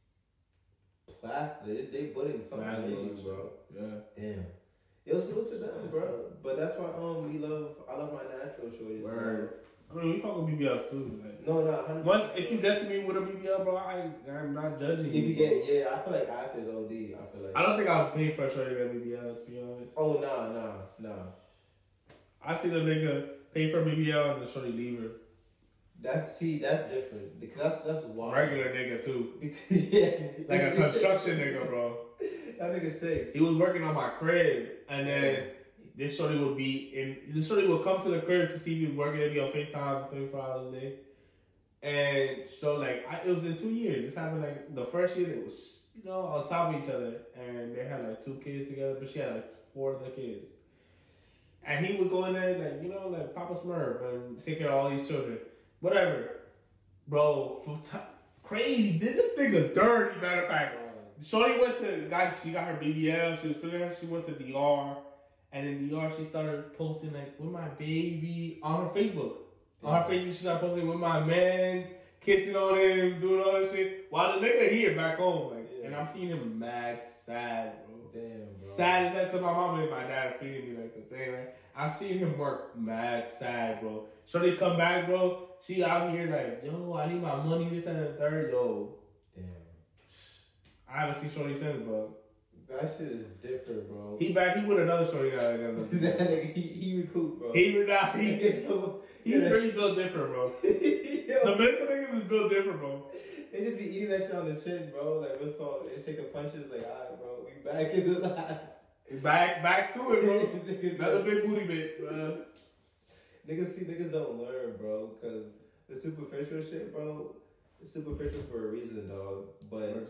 plastic. They, they putting something in you, bro. Yeah. Damn. Yo, salute to them, bro. But that's why um we love. I love my natural shorties. bro. Word. I mean, we fuck with BBLs too. Like, No, no. 100%. once if you get to me with a BBL, bro, I I'm not judging you. get, yeah, I feel like after is OD. I feel like. I don't think I'll pay for a shorty a BBL. To be honest, Oh nah, nah, nah. I see the nigga pay for a BBL and the shorty leave her. That's see, that's different because that's that's wild. Regular nigga too, Because yeah, like a construction nigga, bro. That nigga safe. He was working on my crib, and then this shorty will be in. This shorty will come to the crib to see me working. Be on Facetime twenty four hours a day. And so like I, it was in two years. This happened like the first year. It was you know on top of each other, and they had like two kids together, but she had like four other kids. And he would go in there like you know like Papa Smurf and take care of all these children, whatever, bro. T- crazy, did this nigga dirty? Matter of fact. Shorty went to guy. She got her BBL. She was feeling her. She went to DR, and in DR she started posting like with my baby on her Facebook. On her Facebook, she started posting with my man, kissing on him, doing all that shit. While the nigga here back home, like, Yeah. and I'm seeing him mad sad, bro. Damn, bro. Sad as hell because my mom and my dad are feeding me like the thing, right? I've seen him work mad sad, bro. Shorty come back, bro. She out here like, yo, I need my money, this and the third, yo. Damn. I haven't seen Shorty since, but That shit is different, bro. he back. He with another Shorty now. that nigga, he, he recouped, bro. He now he, he's really built different, bro. The Dominican niggas is built different, bro. they just be eating that shit on the chin, bro. Like, real talk. They take the punches, like, alright, bro, we back in the life. Back back to it, bro. Another big booty bit. Uh, niggas see, niggas don't learn, bro, because the superficial shit, bro, it's superficial for a reason, dog. But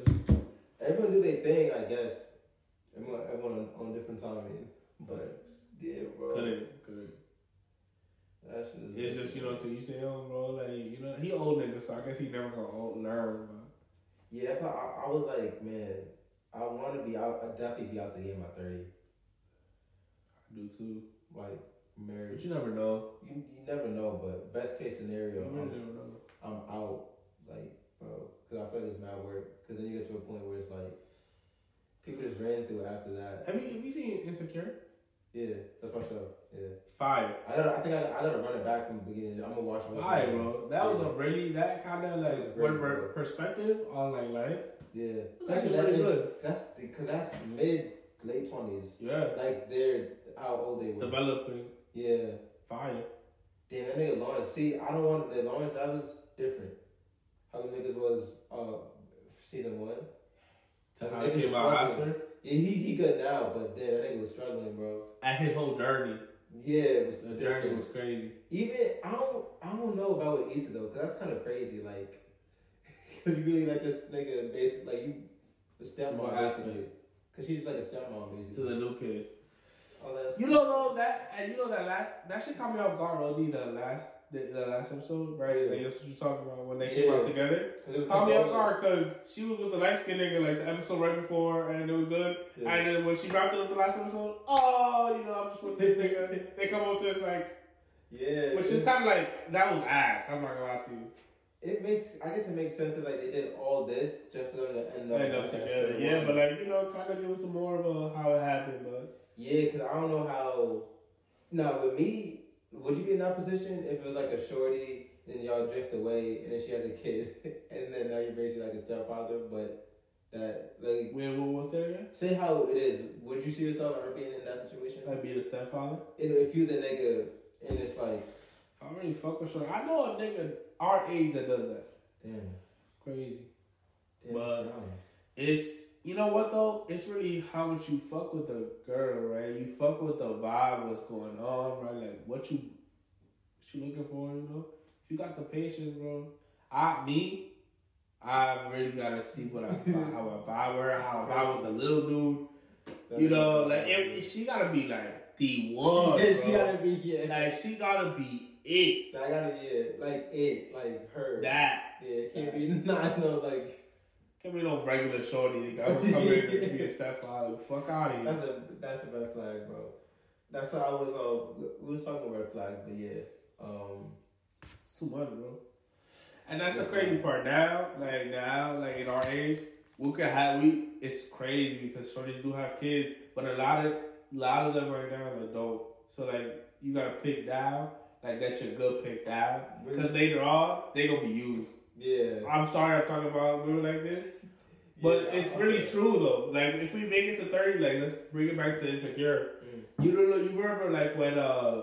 everyone do their thing, I guess. Everyone, everyone on, on different timing. But, yeah, bro. couldn't couldn't. That shit is It's just you know to each their own, bro. Like you know he old nigga, so I guess he never gonna old learn. Bro. Yeah, that's why I, I was like, man, I want to be out. I definitely be out the game by thirty, I do too, like married. but you never know. You, you never know, but best case scenario, I'm. I'm out, like, bro, because I feel like it's mad work. Because then you get to a point where it's like people just ran through it after that. Have you have you seen Insecure? Yeah, that's my show. Yeah, Fire, I gotta, I think I, I gotta run it back from the beginning. I'm gonna watch fire, bro. That was a really that kind of like great, per- perspective on like life. Yeah, It's actually that really good. That's because that's mid late twenties. Yeah, Like they're how old they were. developing Yeah. fire. Damn, that nigga Lawrence. See, I don't want the Lawrence. That was different. How the niggas was uh season one. To how it came out after Yeah, he he good now, but damn, that nigga was struggling, bro. at his whole journey. Yeah, it was The different. journey was crazy. Even I don't I don't know about with Issa though, cause that's kind of crazy. Like, cause you really like this nigga basically like you the stepmom basically, cause she's like a stepmom basically To the new kid. Oh, You know though that and you know that last that shit caught me off guard. OD the last the, the last episode right? Yeah. Like that's what you're talking about when they came out together. Caught me off guard because she was with the light skinned nigga like the episode right before and it was good. Yeah. And then when she wrapped it up the last episode, oh, you know, I'm just with this nigga. They come up to us like, Yeah, which is kind of like that was ass. I'm not gonna lie to you. It makes, I guess it makes sense because like they did all this just for them to end up, End up together, yeah, one. but like you know, kind of give us some more of a how it happened, but yeah, because I don't know how. No, with me, would you be in that position if it was like a shorty then y'all drift away and then she has a kid and then now you're basically like a stepfather, but that like wait, what was it again? say how it is. Would you see yourself ever being in that situation? I'd be the stepfather. You know, if you the nigga and it's like, I really fuck with her, I know a nigga our age that does that. damn, Crazy. damn, But- it's. It's you know what though. It's really how much you fuck with the girl, right? You fuck with the vibe, what's going on, right? Like what you, what you looking for, you know? If you got the patience, bro. I me, I really gotta see what I how I vibe with her, how I vibe with the little dude. You know, like if, she gotta be like the one, yeah, bro. she gotta be yeah. like she gotta be it. I gotta yeah, like it, like her. That Yeah, it can't be not no like can't be no regular shorty. I'm gonna come in and be a stepfather. Fuck out of here. that's a that's a red flag, bro. That's how I was uh we was talking about red flag, but yeah. Um It's too much, bro. And that's the crazy part. Now, like now, like in our age, we could have we. It's crazy because shorties do have kids, but a lot of a lot of them right now are adult. So like you gotta pick down, like that's your good picked out because later on they gonna be used. yeah. I'm sorry I'm talking about women like this, but Yeah, it's really true though. Like if we make it to thirty, like let's bring it back to insecure. Mm. You don't know. You remember like when uh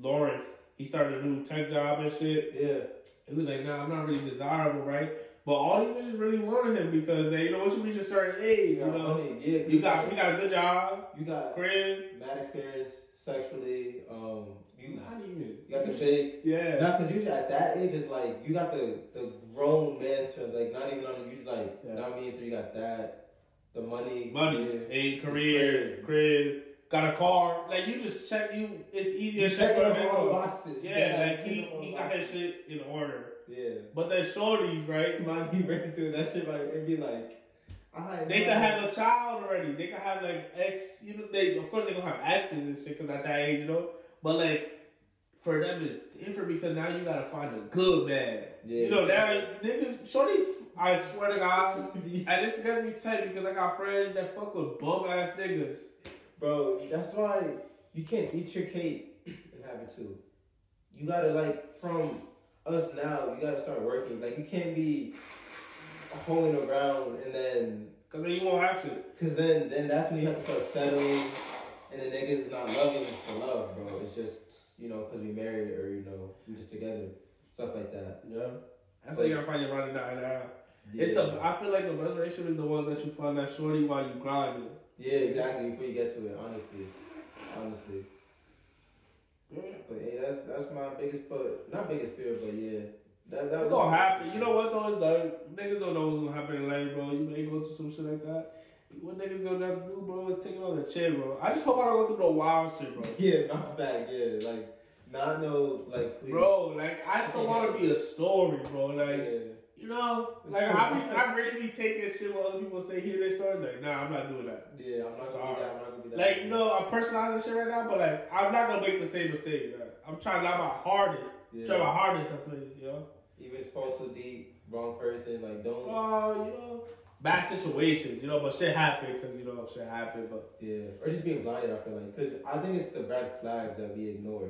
Lawrence he started a new tech job and shit. Yeah. He was like, nah, I'm not really desirable, right? But all these bitches really wanted him because they, you know, once you reach a certain age, You you know, money, yeah. you got like, you got a good job, you got crib, mad experience sexually, um you not even. you got the big Yeah. Nah, cause usually at that age, it's like you got the the grown man strength, like not even on the. You just like, Yeah. you know what I mean? So you got that, the money, Money, yeah. a career, crib, got a car. Like you just check you. It's easier You to check off all the boxes. Yeah, like he he got his shit in order. Yeah, But the shorties, right? might be running through that shit. Like it'd be like, I They could have a child already. They could have like ex. You know, they of course they gonna have exes and shit because at that age, you know. But like for them, is different because now you gotta find a good man. Yeah. You know now niggas, shorties. I swear to God, and this is gonna be tight because I got friends that fuck with bum ass niggas. bro. That's why you can't eat your cake and have it too. You gotta like from us now. You gotta start working. Like you can't be holding around and then Cause then you won't have to. Cause then, then that's when you have to start settling, and the niggas is not loving for love, bro. It's just you know, cause we married or you know, we just together, stuff like that. Yeah. That's why you gotta find your running down now. Yeah. It's a. I feel like the best relationship is the ones that you find that shorty while you grinding. yeah, exactly. Before you get to it, honestly, honestly. Yeah. But hey, that's that's my biggest, but not biggest fear, but yeah, that that It's gonna happen. You know what though? It's like niggas don't know what's gonna happen in life, bro. You may go through some shit like that. What niggas gonna have to do, bro, is take it on the chin, bro. I just hope I don't go through no wild shit, bro. Yeah, bounce back. Yeah, like not no like please. Bro, like I just don't want to be a story, bro. Like Yeah. you know, like I be, I really be taking shit when other people say hear their stories. Like, nah, I'm not doing that. Yeah, I'm not gonna be that. I'm not gonna be that. Like you know, I'm personalizing shit right now, but like I'm not gonna make the same mistake. Like, I'm trying not my hardest. Yeah. Try my hardest. That's what you you know. even if it's fall too deep, wrong person. Like don't. Oh, you know, bad situation, you know, but shit happened because you know shit happened. But Yeah, or just being blinded. I feel like because I think it's the red flags that we ignore.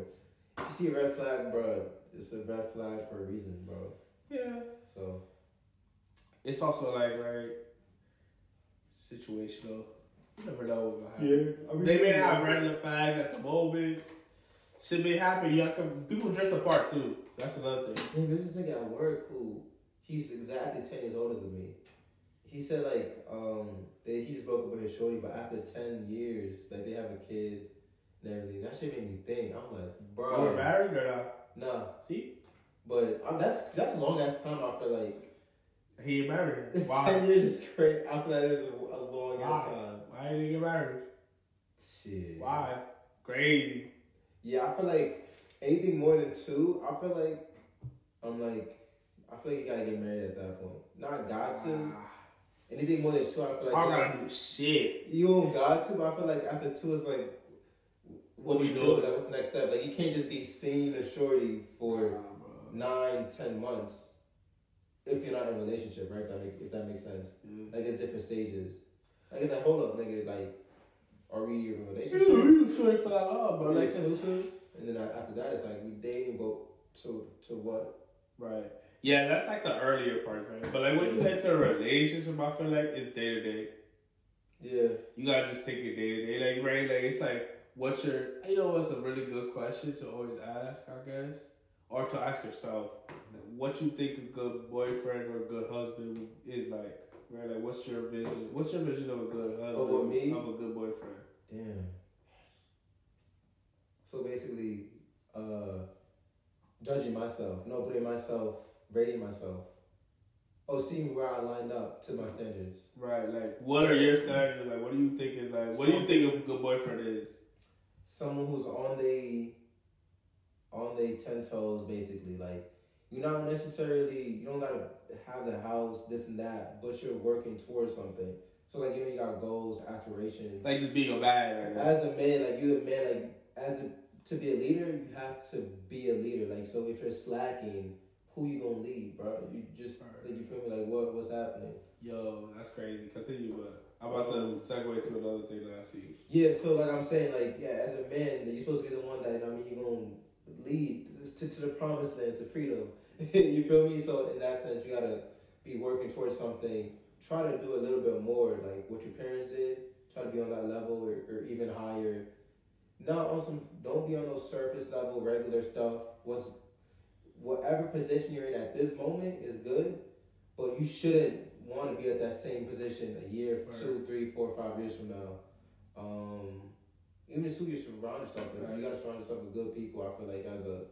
You see a red flag, bro, it's a red flag for a reason, bro. yeah, So it's also like right situational. You never know what's gonna happen. I mean, They may have red flag at the moment. Shit may happen. You can, people drift apart too. That's another thing. Man, there's this nigga at work who he's exactly ten years older than me. He said like um they he's broke up with his shorty, but after ten years, like they have a kid and everything. That shit made me think. I'm like, bro, married or not? nah. See, But um, that's that's a long ass time. I feel like he ain't married. ten years is crazy. I feel like it's a, a long ass time. Why didn't he get married? Shit. Why? Crazy. Yeah, I feel like anything more than two, I feel like I'm like I feel like you gotta get married at that point. Not got to. Anything more than two, I feel like I gotta do shit. you don't got to, but I feel like after two it's like What we do? doing? Like what's the next step? Like you can't just be seeing the shorty for nine, ten months if you're not in a relationship, right? That make, if that makes sense. Yeah. Like it's different stages. Like it's like hold up, nigga, like are we in a relationship? you sure for that love, bro. Like, And then uh, after that, it's like we dating, but to to what? right. Yeah, that's like the earlier part, right? But like when you get to a relationship, I feel like it's day to day. Yeah, You gotta just take it day to day, like right? Like it's like what's your you know what's a really good question to always ask, I guess, or to ask yourself, like, what you think a good boyfriend or a good husband is like, right? Like what's your vision? What's your vision of a good husband? Over me? Of a good boyfriend? damn. So basically, uh, judging myself, no, putting myself, rating myself. Oh, seeing where I line up to my standards. Right. Like what are your standards? Like what do you think is like? What do you think a good boyfriend is? Someone who's on the, on the ten toes, basically. Like you're not necessarily, you don't gotta have the house, this and that, but you're working towards something. So like you know you got goals, aspirations. Like just being a man. Like, as a man, like you a man, like as a, to be a leader, you have to be a leader. Like so, if you're slacking, who you gonna lead, bro? You just like you feel me? Like what what's happening? Yo, that's crazy. Continue, but I'm about to segue to another thing that I see. Yeah, so like I'm saying, like yeah, as a man, you're supposed to be the one that I mean you're gonna lead to, to the promised land, to freedom. you feel me? So in that sense, you gotta be working towards something. Try to do a little bit more, like what your parents did. Try to be on that level or, or even higher. Not on some. Don't be on those surface level regular stuff. Was whatever position you're in at this moment is good, but you shouldn't want to be at that same position a year, Right. two, three, four, five years from now. Um, even just who you surround yourself with. You gotta surround yourself with good people. I feel like as a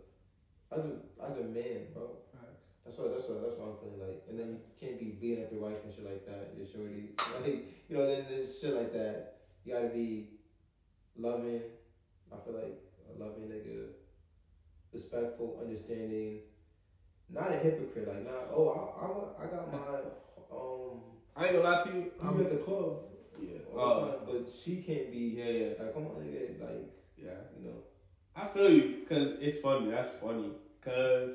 as a as a man, bro. That's what that's what that's what I'm feeling like. And then you can't be beating up your wife and shit like that. Your shorty, like you know, then there's shit like that. You gotta be loving. I feel like a loving nigga, respectful, understanding. Not a hypocrite. Like not oh I I, I got my um. I ain't gonna lie to you. I'm at the club yeah. all Oh, time, but she can't be yeah, yeah, like come on nigga like yeah. you know I feel you because it's funny. That's funny because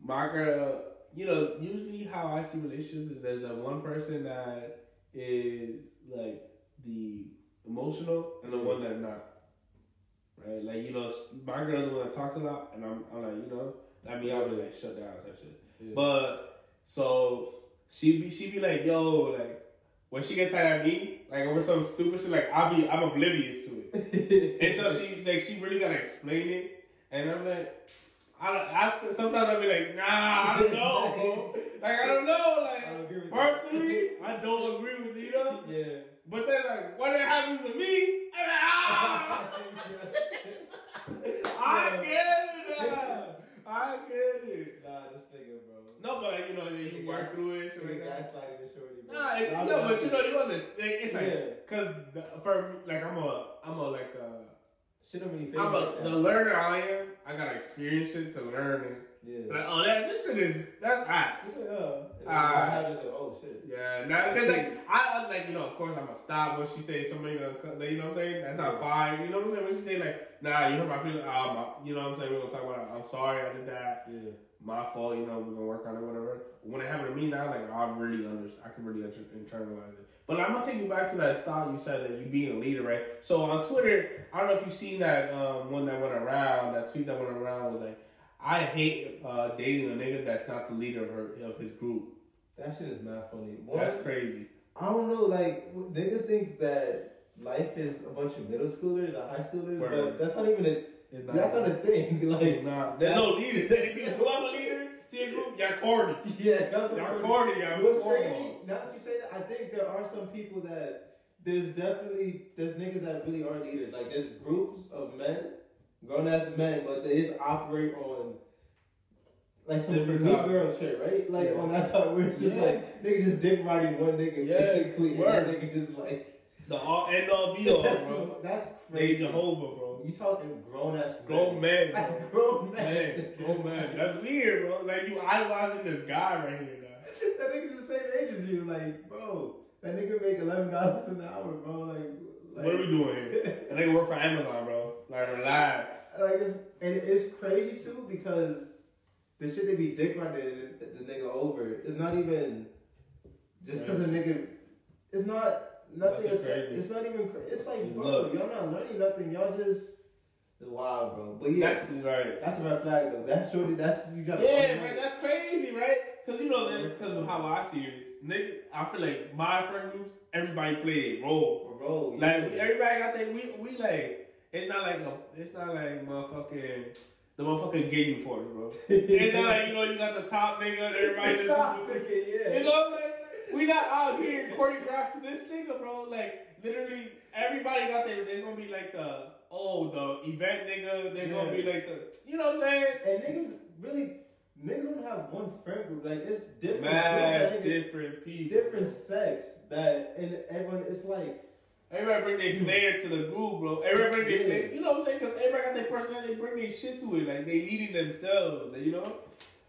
my girl. You know, usually how I see relationships is there's that one person that is like the emotional and the one that's not. Right, like you know, my girl's the one that talks a lot, and I'm, I'm like, you know, I mean, I'll be like shut down type shit. yeah. But so she be she be like, yo, like when she gets tired of me, like over some stupid shit, like I'll be I'm oblivious to it until she like she really gotta explain it, and I'm like. I, don't, I sometimes I'll be like, nah, I don't know. Like I don't know, like I that. personally, I don't agree with Nita. Yeah. But then, like, what it happens to me, I'm like, ah, I get it, now. I get it. Nah, this nigga, bro. No, but like, you know, you work through it, shit like Nigga that. gaslighting the shorty, bro. Nah, it, no, but you know, you understand. It's like, Yeah. cause the, for like, I'm a, I'm a like, uh, Shit don't really I'm a the learner I am. I gotta experience shit to learn it. Yeah. Like, oh, that this shit is that's ass. Yeah. And then. I had this like, oh shit. Yeah, now because like I like you know of course I'm gonna stop when she say somebody gonna cut, like, you know what I'm saying? That's not fine. You know what I'm saying? When she say like nah you hurt my feelings um you know what I'm saying? We're gonna talk about it. I'm sorry I did that. Yeah. my fault you know we're gonna work on it whatever. When it happened to me now like I really understand I can really inter- internalize it. But I'm gonna take you back to that thought you said that you being a leader right? So on Twitter I don't know if you've seen that um one that went around that tweet that went around was like I hate uh, dating a nigga that's not the leader of her of his group That shit is mad funny. One, that's crazy I don't know, like niggas think that life is a bunch of middle schoolers or high schoolers, Word. but that's not even a it's that's not a thing. Like It's not. There's no leader. You have a leader, see a group, y'all corny. yeah, that's Y'all what corny, y'all what's crazy? Now that you say that, I think there are some people that there's definitely there's niggas that really are leaders. Like there's groups of men, grown ass men, but they just operate on like some Different topic. girl shit, right? Like Yeah. on that side where it's just Yeah. like niggas just dick riding one nigga Yeah, basically, and that nigga just like The all end all be all, bro. that's They crazy. Jehovah, bro. You talking grown ass Grown men, bro. Like grown men. Man, grown man. That's weird, bro. Like you idolizing this guy right here, now. that nigga's the same age as you. Like, bro, that nigga make eleven dollars an hour, bro. Like, like What are we doing here? That nigga work for Amazon, bro. Like relax. like it's and it's crazy too because the shit they be dick riding the, the nigga over. It's not even just because the nigga. It's not nothing. It's, crazy. it's not even. It's like It's bro, looks. y'all not learning nothing. Y'all just wild, bro. But yeah, that's, right. That's right. a red flag though. That's shorty. That's you got. Yeah, man, that's crazy, right? Cause you know, because of how I see it, nigga. I feel like my friend groups, everybody play a role. bro. Like everybody got that. We we like. It's not like a. It's not like motherfucking. The motherfucking for force, bro. It's not like you know you got the top nigga and everybody just. Stop, nigga, yeah. You know, like we not out here choreographed to this nigga, bro. Like literally, everybody got there. There's gonna be like the oh the event nigga. There's gonna be like the you know what I'm saying. And niggas really, niggas don't have one friend group. Like it's different. Mad different people. different sex that, and everyone. It's like Everybody bring their flair to the group, bro. Everybody bring their Yeah. flair. You know what I'm saying? Because everybody got their personality. They bring their shit to it. Like they leading themselves. You know.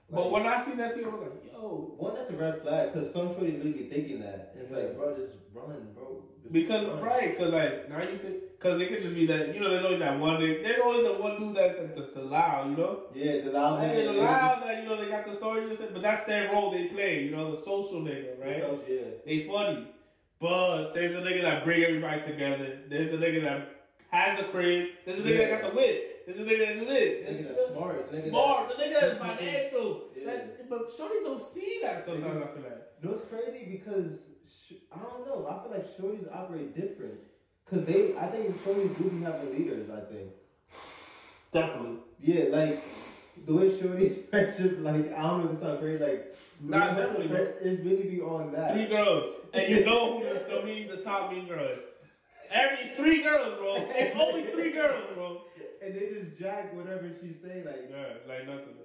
But Like- when I seen that too, I was like, yo. one that's a red flag because some shorties really be thinking that. It's like, bro, just run, bro. Just Because run. right, because like now you think, because it could just be that you know, there's always that one. There's always the one dude that's like, just the loud, you know. Yeah, the loud Like, nigga. the loud that you know they got the story, you know, but that's their role they play. You know, the social nigga, right? self- Yeah. They funny, but there's a nigga that bring everybody together. There's a nigga that has the crib. There's a nigga Yeah. that got the wit. There's a nigga that lit. Niggas that's smart. Niggas that- Smart. The nigga that's financial. Yeah. That- but shorties don't see that sometimes. I feel like. Know what's crazy? Because sh- I don't know. I feel like shorties operate different. Cause they, I think shorties do be having leaders. I think. Definitely. Yeah, like the way shorties friendship. Like I don't know. If this sounds crazy. Like Nah, the definitely, friend- It really be on that. Three girls, and you know who the, the mean, the top mean girl is. Every it's three girls, bro. It's always three girls, bro. and they just jack whatever she say. Like Yeah, like nothing.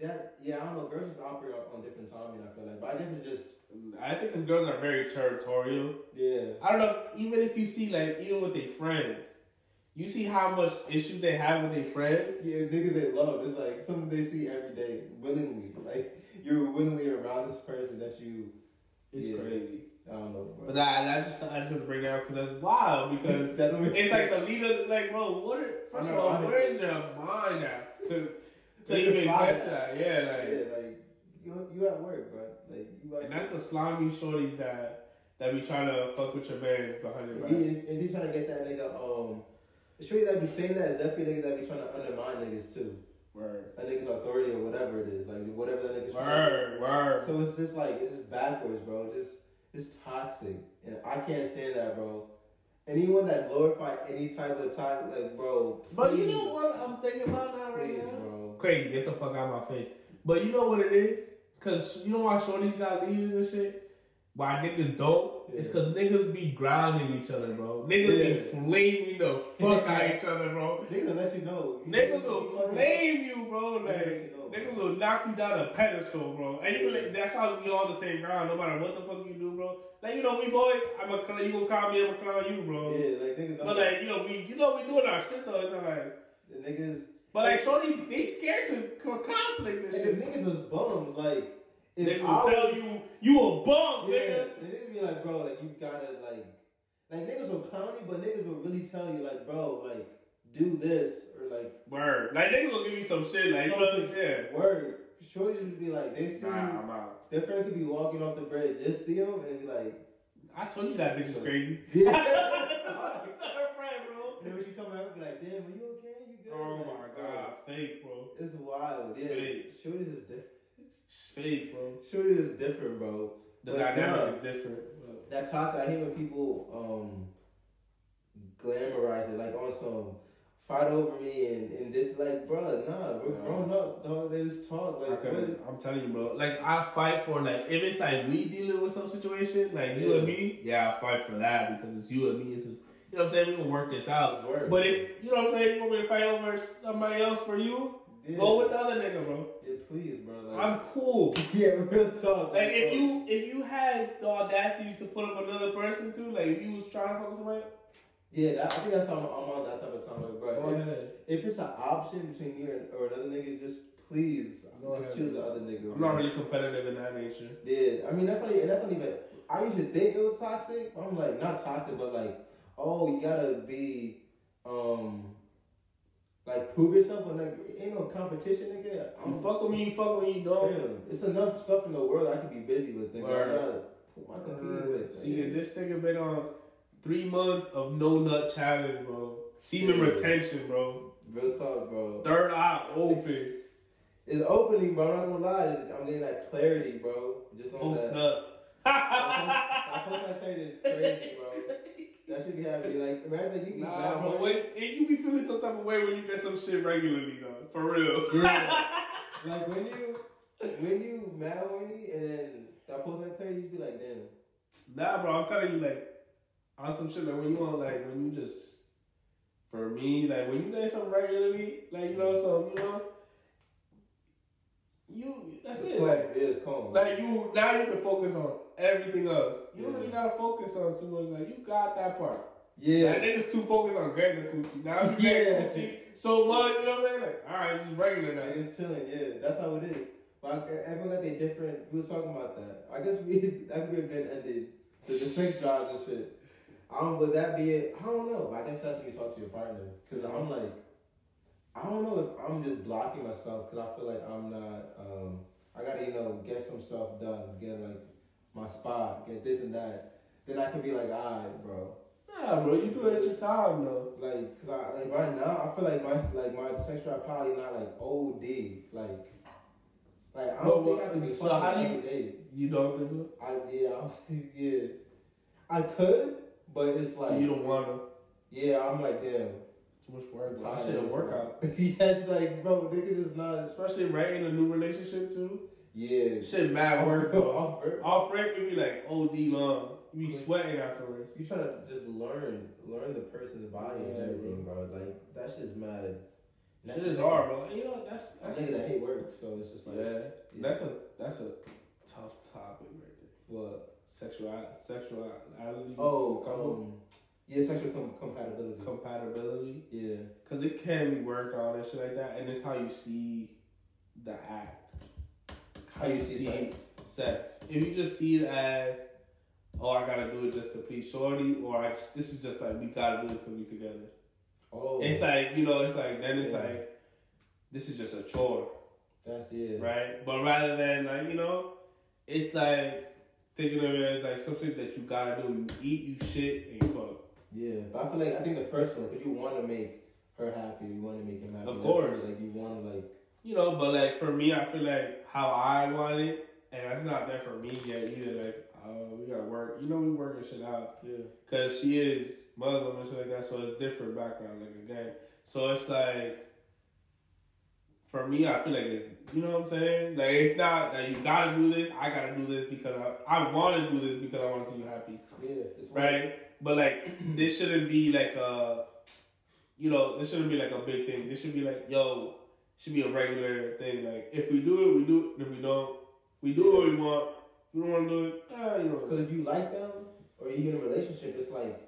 that. Yeah, I don't know. Girls just operate on, on different timing. I feel like, but I guess it's just I think because girls are very territorial. yeah. I don't know. If, even if you see like even with their friends, you see how much issues they have with their friends. Yeah, niggas they love. It's like something they see every day willingly. Like you're willingly around this person that you. It's Yeah. crazy. I don't know, bro. But that, that's just I just have to bring that up because that's wild. Because That don't it's like the leader, like bro. What? Are, first of all, know. where is your mind at to to Where's even your get to that? Yeah, like. yeah, like you you at work, bro. Like you. And that's the slimy shorties that that be trying to fuck with your man behind your back. And and he trying to get that nigga. Um, the shorty that be saying that is definitely niggas that be trying to undermine niggas too. Word. that nigga's authority or whatever it is, like whatever that nigga's. Word. Word. So it's just like it's just backwards, bro. Just it's toxic, and I can't stand that, bro. Anyone that glorify any type of toxic, like, bro. But you know what I'm thinking about now right Please, now? bro. Crazy, get the fuck out of my face. But you know what it is? Cause you know why shorties got leaders and shit? Why niggas don't? It's cause niggas be grounding each other, bro. Niggas be flaming the fuck out each other, bro. Niggas will let you know. You Niggas know, will flame you, bro. Niggas Like you know. niggas will knock you down a pedestal, bro. And you like that's how we all the same ground, no matter what the fuck you do, bro. Like you know, we boys, I'm a clown, you gonna call me, I'm a clown you, bro. Yeah, like niggas. But like you know, we you know we doing our shit though. It's not like, the niggas. but like shorties, they scared to conflict and Like, shit. if niggas was bums, like. I will tell you you a bum, Yeah, nigga. niggas be like, bro, like you gotta like, like niggas will clown you, but niggas will really tell you, like, bro, like do this or like Word. Like niggas will give you some shit, like you know, something. yeah. Word. Shorties would be like, they see Nah, I'm out. their friend could be walking off the bridge, just see him and be like, I told you that bitch is crazy. yeah. It's not her friend, bro. and then when she come out, be like, damn, are you okay? You good? Oh Like, my bro, god, fake, bro. It's wild. Yeah, Fake. shorties is different. Fake, bro. Shorties is different, bro. The But dynamic is different. That toxic. I hate when people um glamorize it, like on some fight over me and and this, like, bro, nah, we're Nah. grown up, dog. They just talk like, what? I'm telling you, bro. Like I fight for like if it's like we dealing with some situation, like you and me, yeah, I fight for that because it's you and me. It's just, you know what I'm saying. We gonna work this out. But if you know what I'm saying, you want me to fight over somebody else for you, yeah. go with the other nigga, bro. yeah, please, bro. Like, I'm cool. yeah, real talk. Like if bro. you if you had the audacity to put up another person too, like if you was trying to fuck with somebody, yeah, that, I think that's how I'm, I'm on that type of time, like, bro. go if, ahead. if it's an option between you and, or another nigga, just please, Go just ahead. choose the other nigga. I'm bro. not really competitive in that nature. Yeah, I mean that's not even that's not even. I used to think it was toxic. I'm like not toxic, but like, oh, you gotta be, um, like prove yourself, but like ain't no competition, nigga. You I'm fuck with me, you fuck with me, you don't. Damn, it's enough stuff in the world I could be busy with. Nigga. Word. I'm not put my computer with. See, this nigga been on three months of no nut challenge, bro. Semen Shit. retention, bro. Real talk, bro. Third eye open. It's opening, bro. I'm not gonna lie. It's, I'm getting that clarity, bro. Just on Post that. nut. That post that clarity is crazy, bro. That should be happy. like imagine you can Nah, bro. When, and you be feeling some type of way when you get some shit regularly, though. For real. Yeah. like when you when you mad horny and then that post that clarity, you be like, damn. Nah, bro. I'm telling you, like, on some shit, like, when you want, like, when you just, for me, like, when you get something regularly, like, you know, so, you know, you, that's It's it. calm. Like, it's calm. Like you now you can focus on everything else. You don't really gotta focus on too much. Like you got that part. yeah, Like niggas too focused on the coochie. Now get Yeah. coochie so much, you know what I'm saying? Like, alright, just regular now. it's chilling. Yeah, that's how it is. But everyone got their different. We was talking about that. I guess we that could be a good ending to the sex drives and shit. I don't. Would that be it? I don't know. But I guess that's when you talk to your partner. Cause I'm like, I don't know if I'm just blocking myself because I feel like I'm not. um I gotta you know get some stuff done. Get like my spot. Get this and that. Then I can be like, alright, bro. Nah, bro, you do it at your time though. Like, cause I like right now, I feel like my like my sexual probably not like OD. Like, like I don't No, think I can be so how do you- day. You don't think so? I yeah, I'm, yeah. I could, but it's like you don't wanna. yeah, I'm like damn. Too much work. I should work out. yeah, it's like bro, niggas is not. Especially right in a new relationship too. Yeah, Shit mad work, bro. Off. Off it be like OD long. You be sweating afterwards. You trying to just learn, learn the person's body and everything, bro. Like that shit's mad. Shit is hard, bro. You know, that's I that's that hate work, so it's just like yeah. That's a that's a tough topic right there. what? Sexual sexuality. Oh, um, yeah, sexual com- compatibility. compatibility. yeah, Cause it can be worked on and shit like that, and it's how you see the act, how you see sex. If you just see it as, oh, I gotta do it just to please shorty, or I, this is just like we gotta do it to be together. Oh, It's like you know, it's like then it's Yeah. like this is just a chore, that's it, right? But rather than like you know, it's like thinking of it as like something that you gotta do. You eat, you shit, and you fuck. Yeah, but I feel like I think the first one because you want to make her happy, you want to make him happy. Of course. Like you want to like you know, but like for me, I feel like how I want it, and that's not there for me yet either. Like, uh, we gotta work. You know, we working shit out. Yeah. Cause she is Muslim and shit like that, so it's different background, like again. So it's like, for me, I feel like it's, you know what I'm saying? Like it's not that you gotta do this. I gotta do this because I, I want to do this because I want to see you happy, Yeah. It's right? But like this shouldn't be like a, you know, this shouldn't be like a big thing. This should be like, yo, should be a regular thing. Like if we do it, we do it. If we don't, we do what we want. If we don't want to do it, ah, you know. Because if you like them or you in a relationship, it's like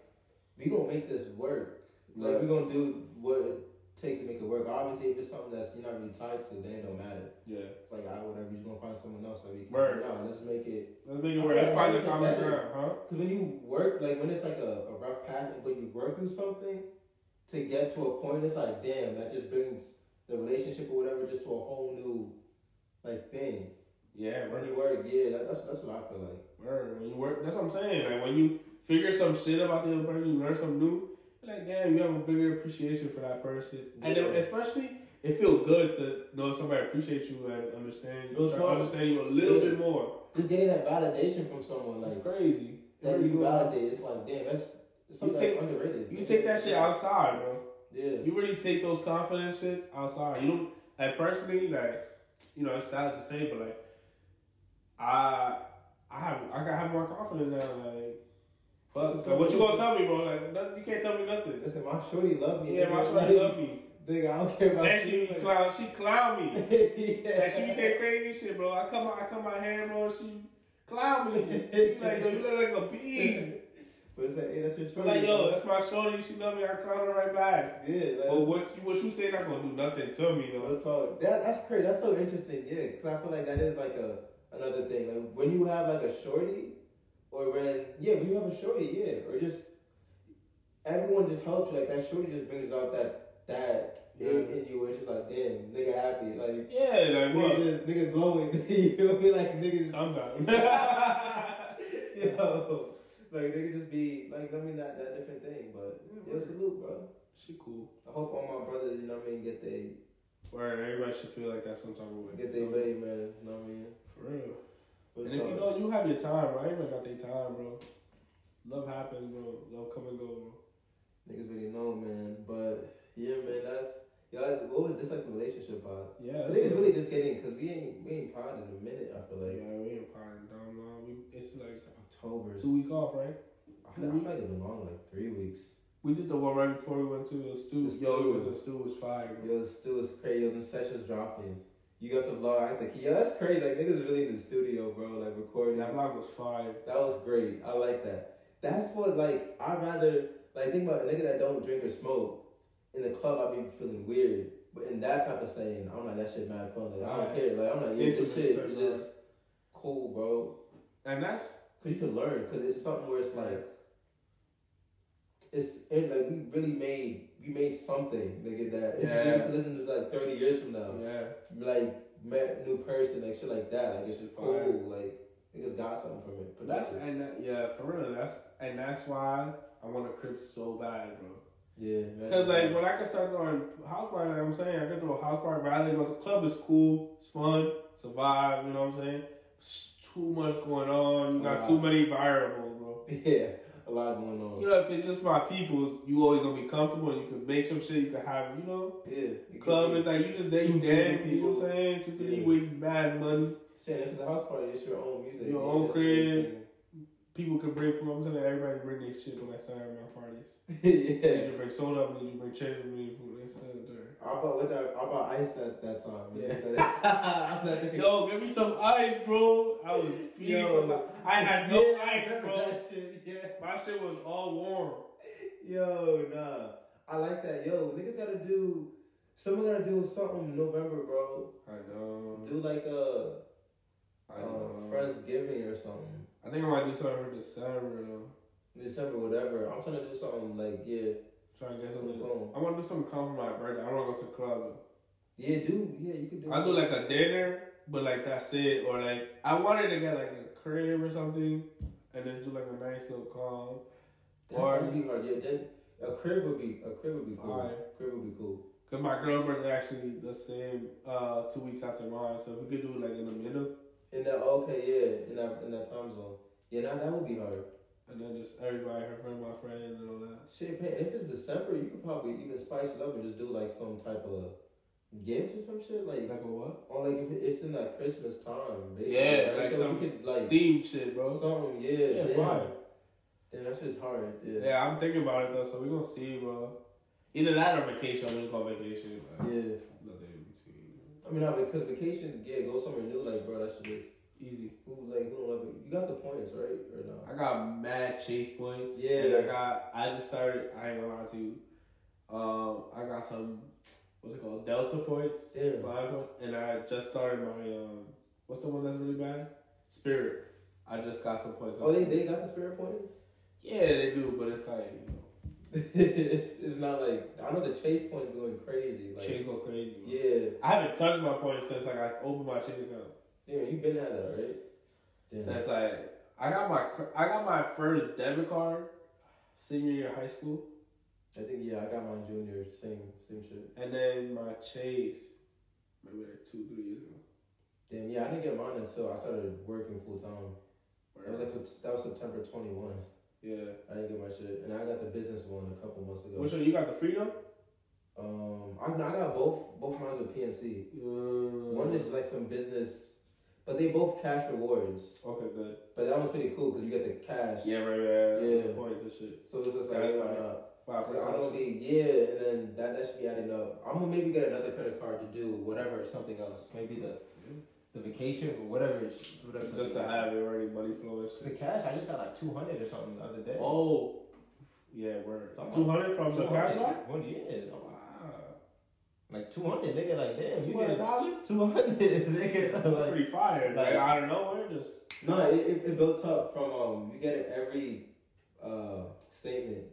we gonna make this work. Like Right. we gonna do what it takes to make it work. Obviously, if it's something that's you're not really tied to, then it don't matter. Yeah, It's like I whatever. You're just gonna find someone else that we can. Word. No, let's make it. let's make it work. Let's find the common ground, huh? Because when you work, like when it's like a, a rough patch, but you work through something to get to a point, it's like damn, that just brings the relationship or whatever just to a whole new like thing. Yeah, When you work, yeah, that, that's that's what I feel like. Word. When you work, that's what I'm saying. Like when you figure some shit about the other person, you learn something new. Like, damn, you have a bigger appreciation for that person, and then especially it feels good to know somebody appreciates you and understand Real try understand you a little Yeah. bit more. Just getting that validation from someone like That's crazy. that you validate. It's like damn, that's it's something take- like underrated. You take that shit outside, bro. Yeah. You really take those confidence shits outside. You don't like personally, like you know, it's sad to say, but like I I have I gotta have more confidence now. Like, fuck, like, what you gonna tell me, bro? Like, nothing, you can't tell me nothing. Listen, my shorty love me. Yeah, my shorty love me. Nigga, I don't care about that. she be clown, she clown me. yeah. Like she be saying crazy shit, bro. I come, I come my hair, bro. She clown me. She like, yo, you look like a bee. But it's like, hey, that's your shorty. like, yo, that's my shorty. She love me. I clown her right back. yeah, like, But what you, what you say not gonna do nothing to me though. That's all. That that's crazy. That's so interesting. Yeah, because I feel like that is like a another thing. Like when you have like a shorty, or when yeah, when you have a shorty, yeah, or just everyone just helps you. Like that shorty just brings out that that Yeah. in, you. Where it's just like damn, nigga happy. Like Yeah, like nigga bro. just nigga glowing. you feel me? Like nigga just Sometimes. yo, like nigga just be like I mean that that different thing. But yo, salute, bro. she cool. I hope all my brothers, you know what I mean, get they Word, everybody should feel like that some type of way. get their way, man. You know what I mean? For real. But And if you know, you have your time, bro. Everybody got their time, bro. Love happens, bro. Love come and go, bro. Niggas really know, man. But yeah, man, that's y'all. What was this like the relationship pod? Yeah, Niggas really just getting because we ain't we ain't pod in a minute. I feel like yeah, we ain't partying down long. We, it's like October. two week off, right? I I feel like it's been long, like three weeks. We did the one right before we went to the stew. The Yo, it was the stew was fire. Yo, still was crazy. Yo, them sessions dropping. You got the vlog. I think yo, that's crazy. Like niggas really in the studio, bro. Like recording. That vlog was fire. That was great. I like that. That's what like I'd rather like think about a nigga that don't drink or smoke. In the club I'd be feeling weird. But in that type of setting, I'm like that shit mad fun. Like I don't Right. care. Like I'm like, yeah, this shit is just cool, bro. And that's Cause you can learn. Cause it's something where it's like it's it, like we really made we made something, nigga. That if Yeah. you listen to this like thirty years from now, yeah. like met new person, like shit like that. Like it's Shit cool. fire. Like niggas got something from it. But that's and that, yeah, for real. That's and that's why I want a crib so bad, bro. yeah. Because like when I can start doing house party, like I'm saying I can do a house party than go to a club. is cool, it's fun, it's a vibe. You know what I'm saying? It's too much going on. You got Wow. too many variables, bro. yeah, a lot going on. You know, if it's just my people's, you always gonna be comfortable and you can make some shit. You can have, you know, Yeah, club is like you just there, Two, you three. You know people. what I'm saying? Two, three, Yeah. waste bad money. Saying if it's a house party, it's your own music. Your Yeah, own crib. People can bring food. I'm telling everybody bring their shit when I at my parties. yeah. You bring soda? You bring cherry? You bring food? I bought with that. I bought ice at that time. Yeah. I'm not thinking- Yo, give me some ice, bro. I was feeding Yo. for some. I had no Yeah, ice, remember bro. That shit, yeah. My shit was all warm. Yo, nah. I like that. Yo, niggas gotta do. Someone gotta do something November, bro. I know. Do like a I uh, know. Friendsgiving or something. I think I might do something for December though. December, whatever. I'm trying to do something like yeah, Trying to get something cool. I want to do something calm for my birthday. I don't want to go to the club. Yeah, do yeah, you could do. I do like a dinner, but like that's it. Or like I wanted to get like a crib or something, and then do like a nice little calm. That's or- really hard. Yeah, then a crib would be a crib would be cool. Alright. Crib would be cool. Cause my girl birthday actually the same uh two weeks after mine, so if we could do it like in the middle, In that okay, yeah, in that in that time zone. Yeah, now that would be hard. And then just everybody, her friend, my friends, and all that. Shit, man, if it's December, you could probably even spice it up and just do like some type of gifts or some shit, like Like a what? or like if it's in that Christmas time. Yeah, right? like so some we could like Theme shit, bro. something, yeah, Yeah, damn. fire. Damn, that shit's hard. Yeah, Yeah, I'm thinking about it though, so we're gonna see, bro. Either that or vacation. I'm gonna go vacation. Like, yeah. Nothing in between. I mean, not because vacation, yeah, go somewhere new, like bro, that shit is. Easy. Who like who don't? You got the points, right? Or no? I got mad chase points. Yeah. I got. I just started. I ain't gonna lie to you. Um, I got some. What's it called? Delta points. Damn. Five points. And I just started my. Um, what's the one that's really bad? Spirit. I just got some points. Oh, they, they got the spirit points. Yeah, they do, but it's like you know, it's, it's not like I know the chase points going crazy. Like chase go crazy. Bro. yeah, I haven't touched my points since like I opened my chase account. Damn, you been at that, right? Damn. Since like I got my I got my first debit card senior year of high school, I think yeah, I got my junior same same shit. and then my chase maybe like two three years ago. Damn, yeah, I didn't get mine until I started working full time. That was like that was September twenty one. yeah. I didn't get my shit, and I got the business one a couple months ago. Which one you got the freedom? Um, I, I got both both mine with PNC. Uh, One is like some business, but they both cash rewards. okay, good. But that one's pretty cool because you get the cash. Yeah, right, right. Yeah. yeah. points and shit. So it's just like, why not? Five Cause I don't be yeah, and then that that should be adding up. I'm gonna maybe get another credit card to do whatever something else. Maybe the the vacation or whatever. whatever Just to have it already money flow and the cash. I just got like two hundred or something the other day. Oh, yeah, word. So I'm Two hundred from the cash back. One yeah, Wow. Like two hundred, nigga. Like damn, Two you hundred get dollars. two hundred, nigga. That's Like, pretty fire. Like, like- out of nowhere, just no, it, it, it built up from um. You get it every uh statement.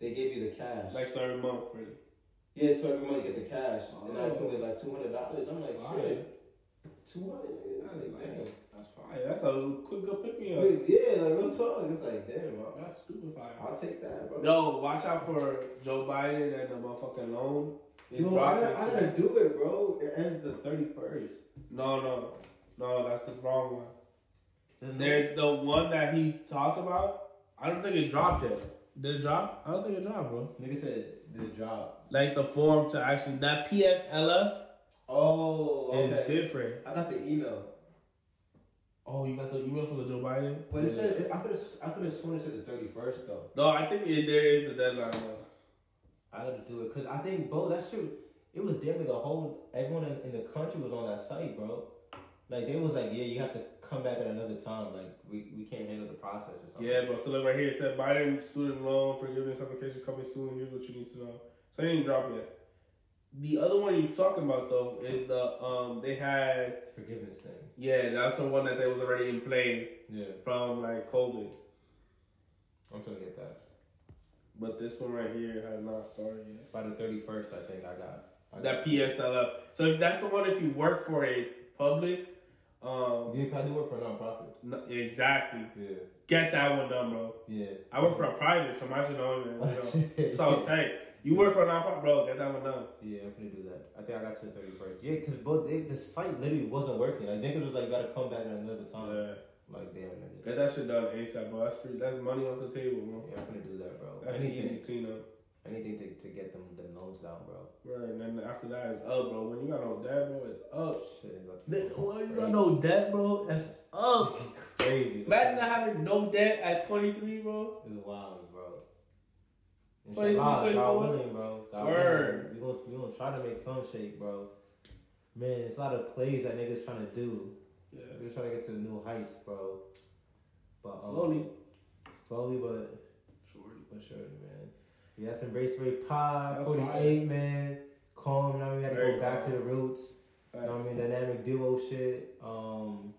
They give you the cash. like every month for yeah, so every month you get the cash, and I Oh. accumulated like two hundred dollars. I'm like Fire. shit, two hundred. Like, damn. That's fire. That's a quick good pick me up. Wait, yeah, like real talk. It's like, damn, I'll, That's stupid fire. I'll take that, bro. No, watch out for Joe Biden and the motherfucking loan. It's Yo, I, dropping. gotta, I gotta do it, bro. It ends the thirty first. No, no, no. That's the wrong one. There's the one that he talked about. I don't think it dropped yet. Did it drop? I don't think it dropped, bro. Nigga said the job. Like the form to actually that PSLF Oh, okay. is different. I got the email, Oh, you got the email from the Joe Biden? but it said I could have I could have sworn it said the thirty first though. No, I think it, there is a deadline. Though. I gotta do it because I think, bro, that shit. It was damn near the whole everyone in, in the country was on that site, bro. Like they was like, yeah, you have to come back at another time. Like we, we can't handle the process or something. Yeah, but so look right here. It said Biden student loan forgiveness application coming soon. Here's what you need to know. So it didn't drop yet. The other one you're talking about though is the um they had forgiveness thing. yeah that's the one that they was already in play Yeah, from like COVID. I'm trying to get that But this one right here has not started yet. by the thirty first. I think I got I That got PSLF. So if that's the one, if you work for a public, um, Yeah, I do work for a nonprofit. n- exactly, Yeah, get that one done, bro. yeah. I work for a private, so I should know, man. You know. So it's tight. You work for a nonprofit, bro. Get that one done. Yeah, I'm gonna do that. I think I got to the thirty first. Yeah, cause both the site literally wasn't working. Like niggas was like, gotta come back at another time. Yeah. Like damn, nigga. Get that shit done ASAP, bro. That's free. That's money off the table, bro. Yeah, I'm gonna do that, bro. That's anything, easy clean up. anything to, to get them the loans down, bro. Right, and then after that is up, bro. When you got no debt, bro, it's up. Shit, is like Then when you got no debt, bro, that's up. crazy. Imagine not having no debt at 23, bro. It's wild, bro. 22, Inshallah, God 24. willing, bro. God Word. willing. We gonna we gonna try to make some shake, bro. Man, it's a lot of plays that niggas trying to do. Yeah. We're just trying to get to new heights, bro. But um, Slowly. slowly, but Shorty. but surely, man. Yeah, that's Embrace Rate Pod, That's 48, man. Calm, now we gotta Very go back to the roots. You know what I mean? Dynamic duo shit. Um,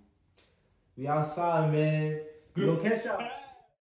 we outside, man. We gonna catch y'all.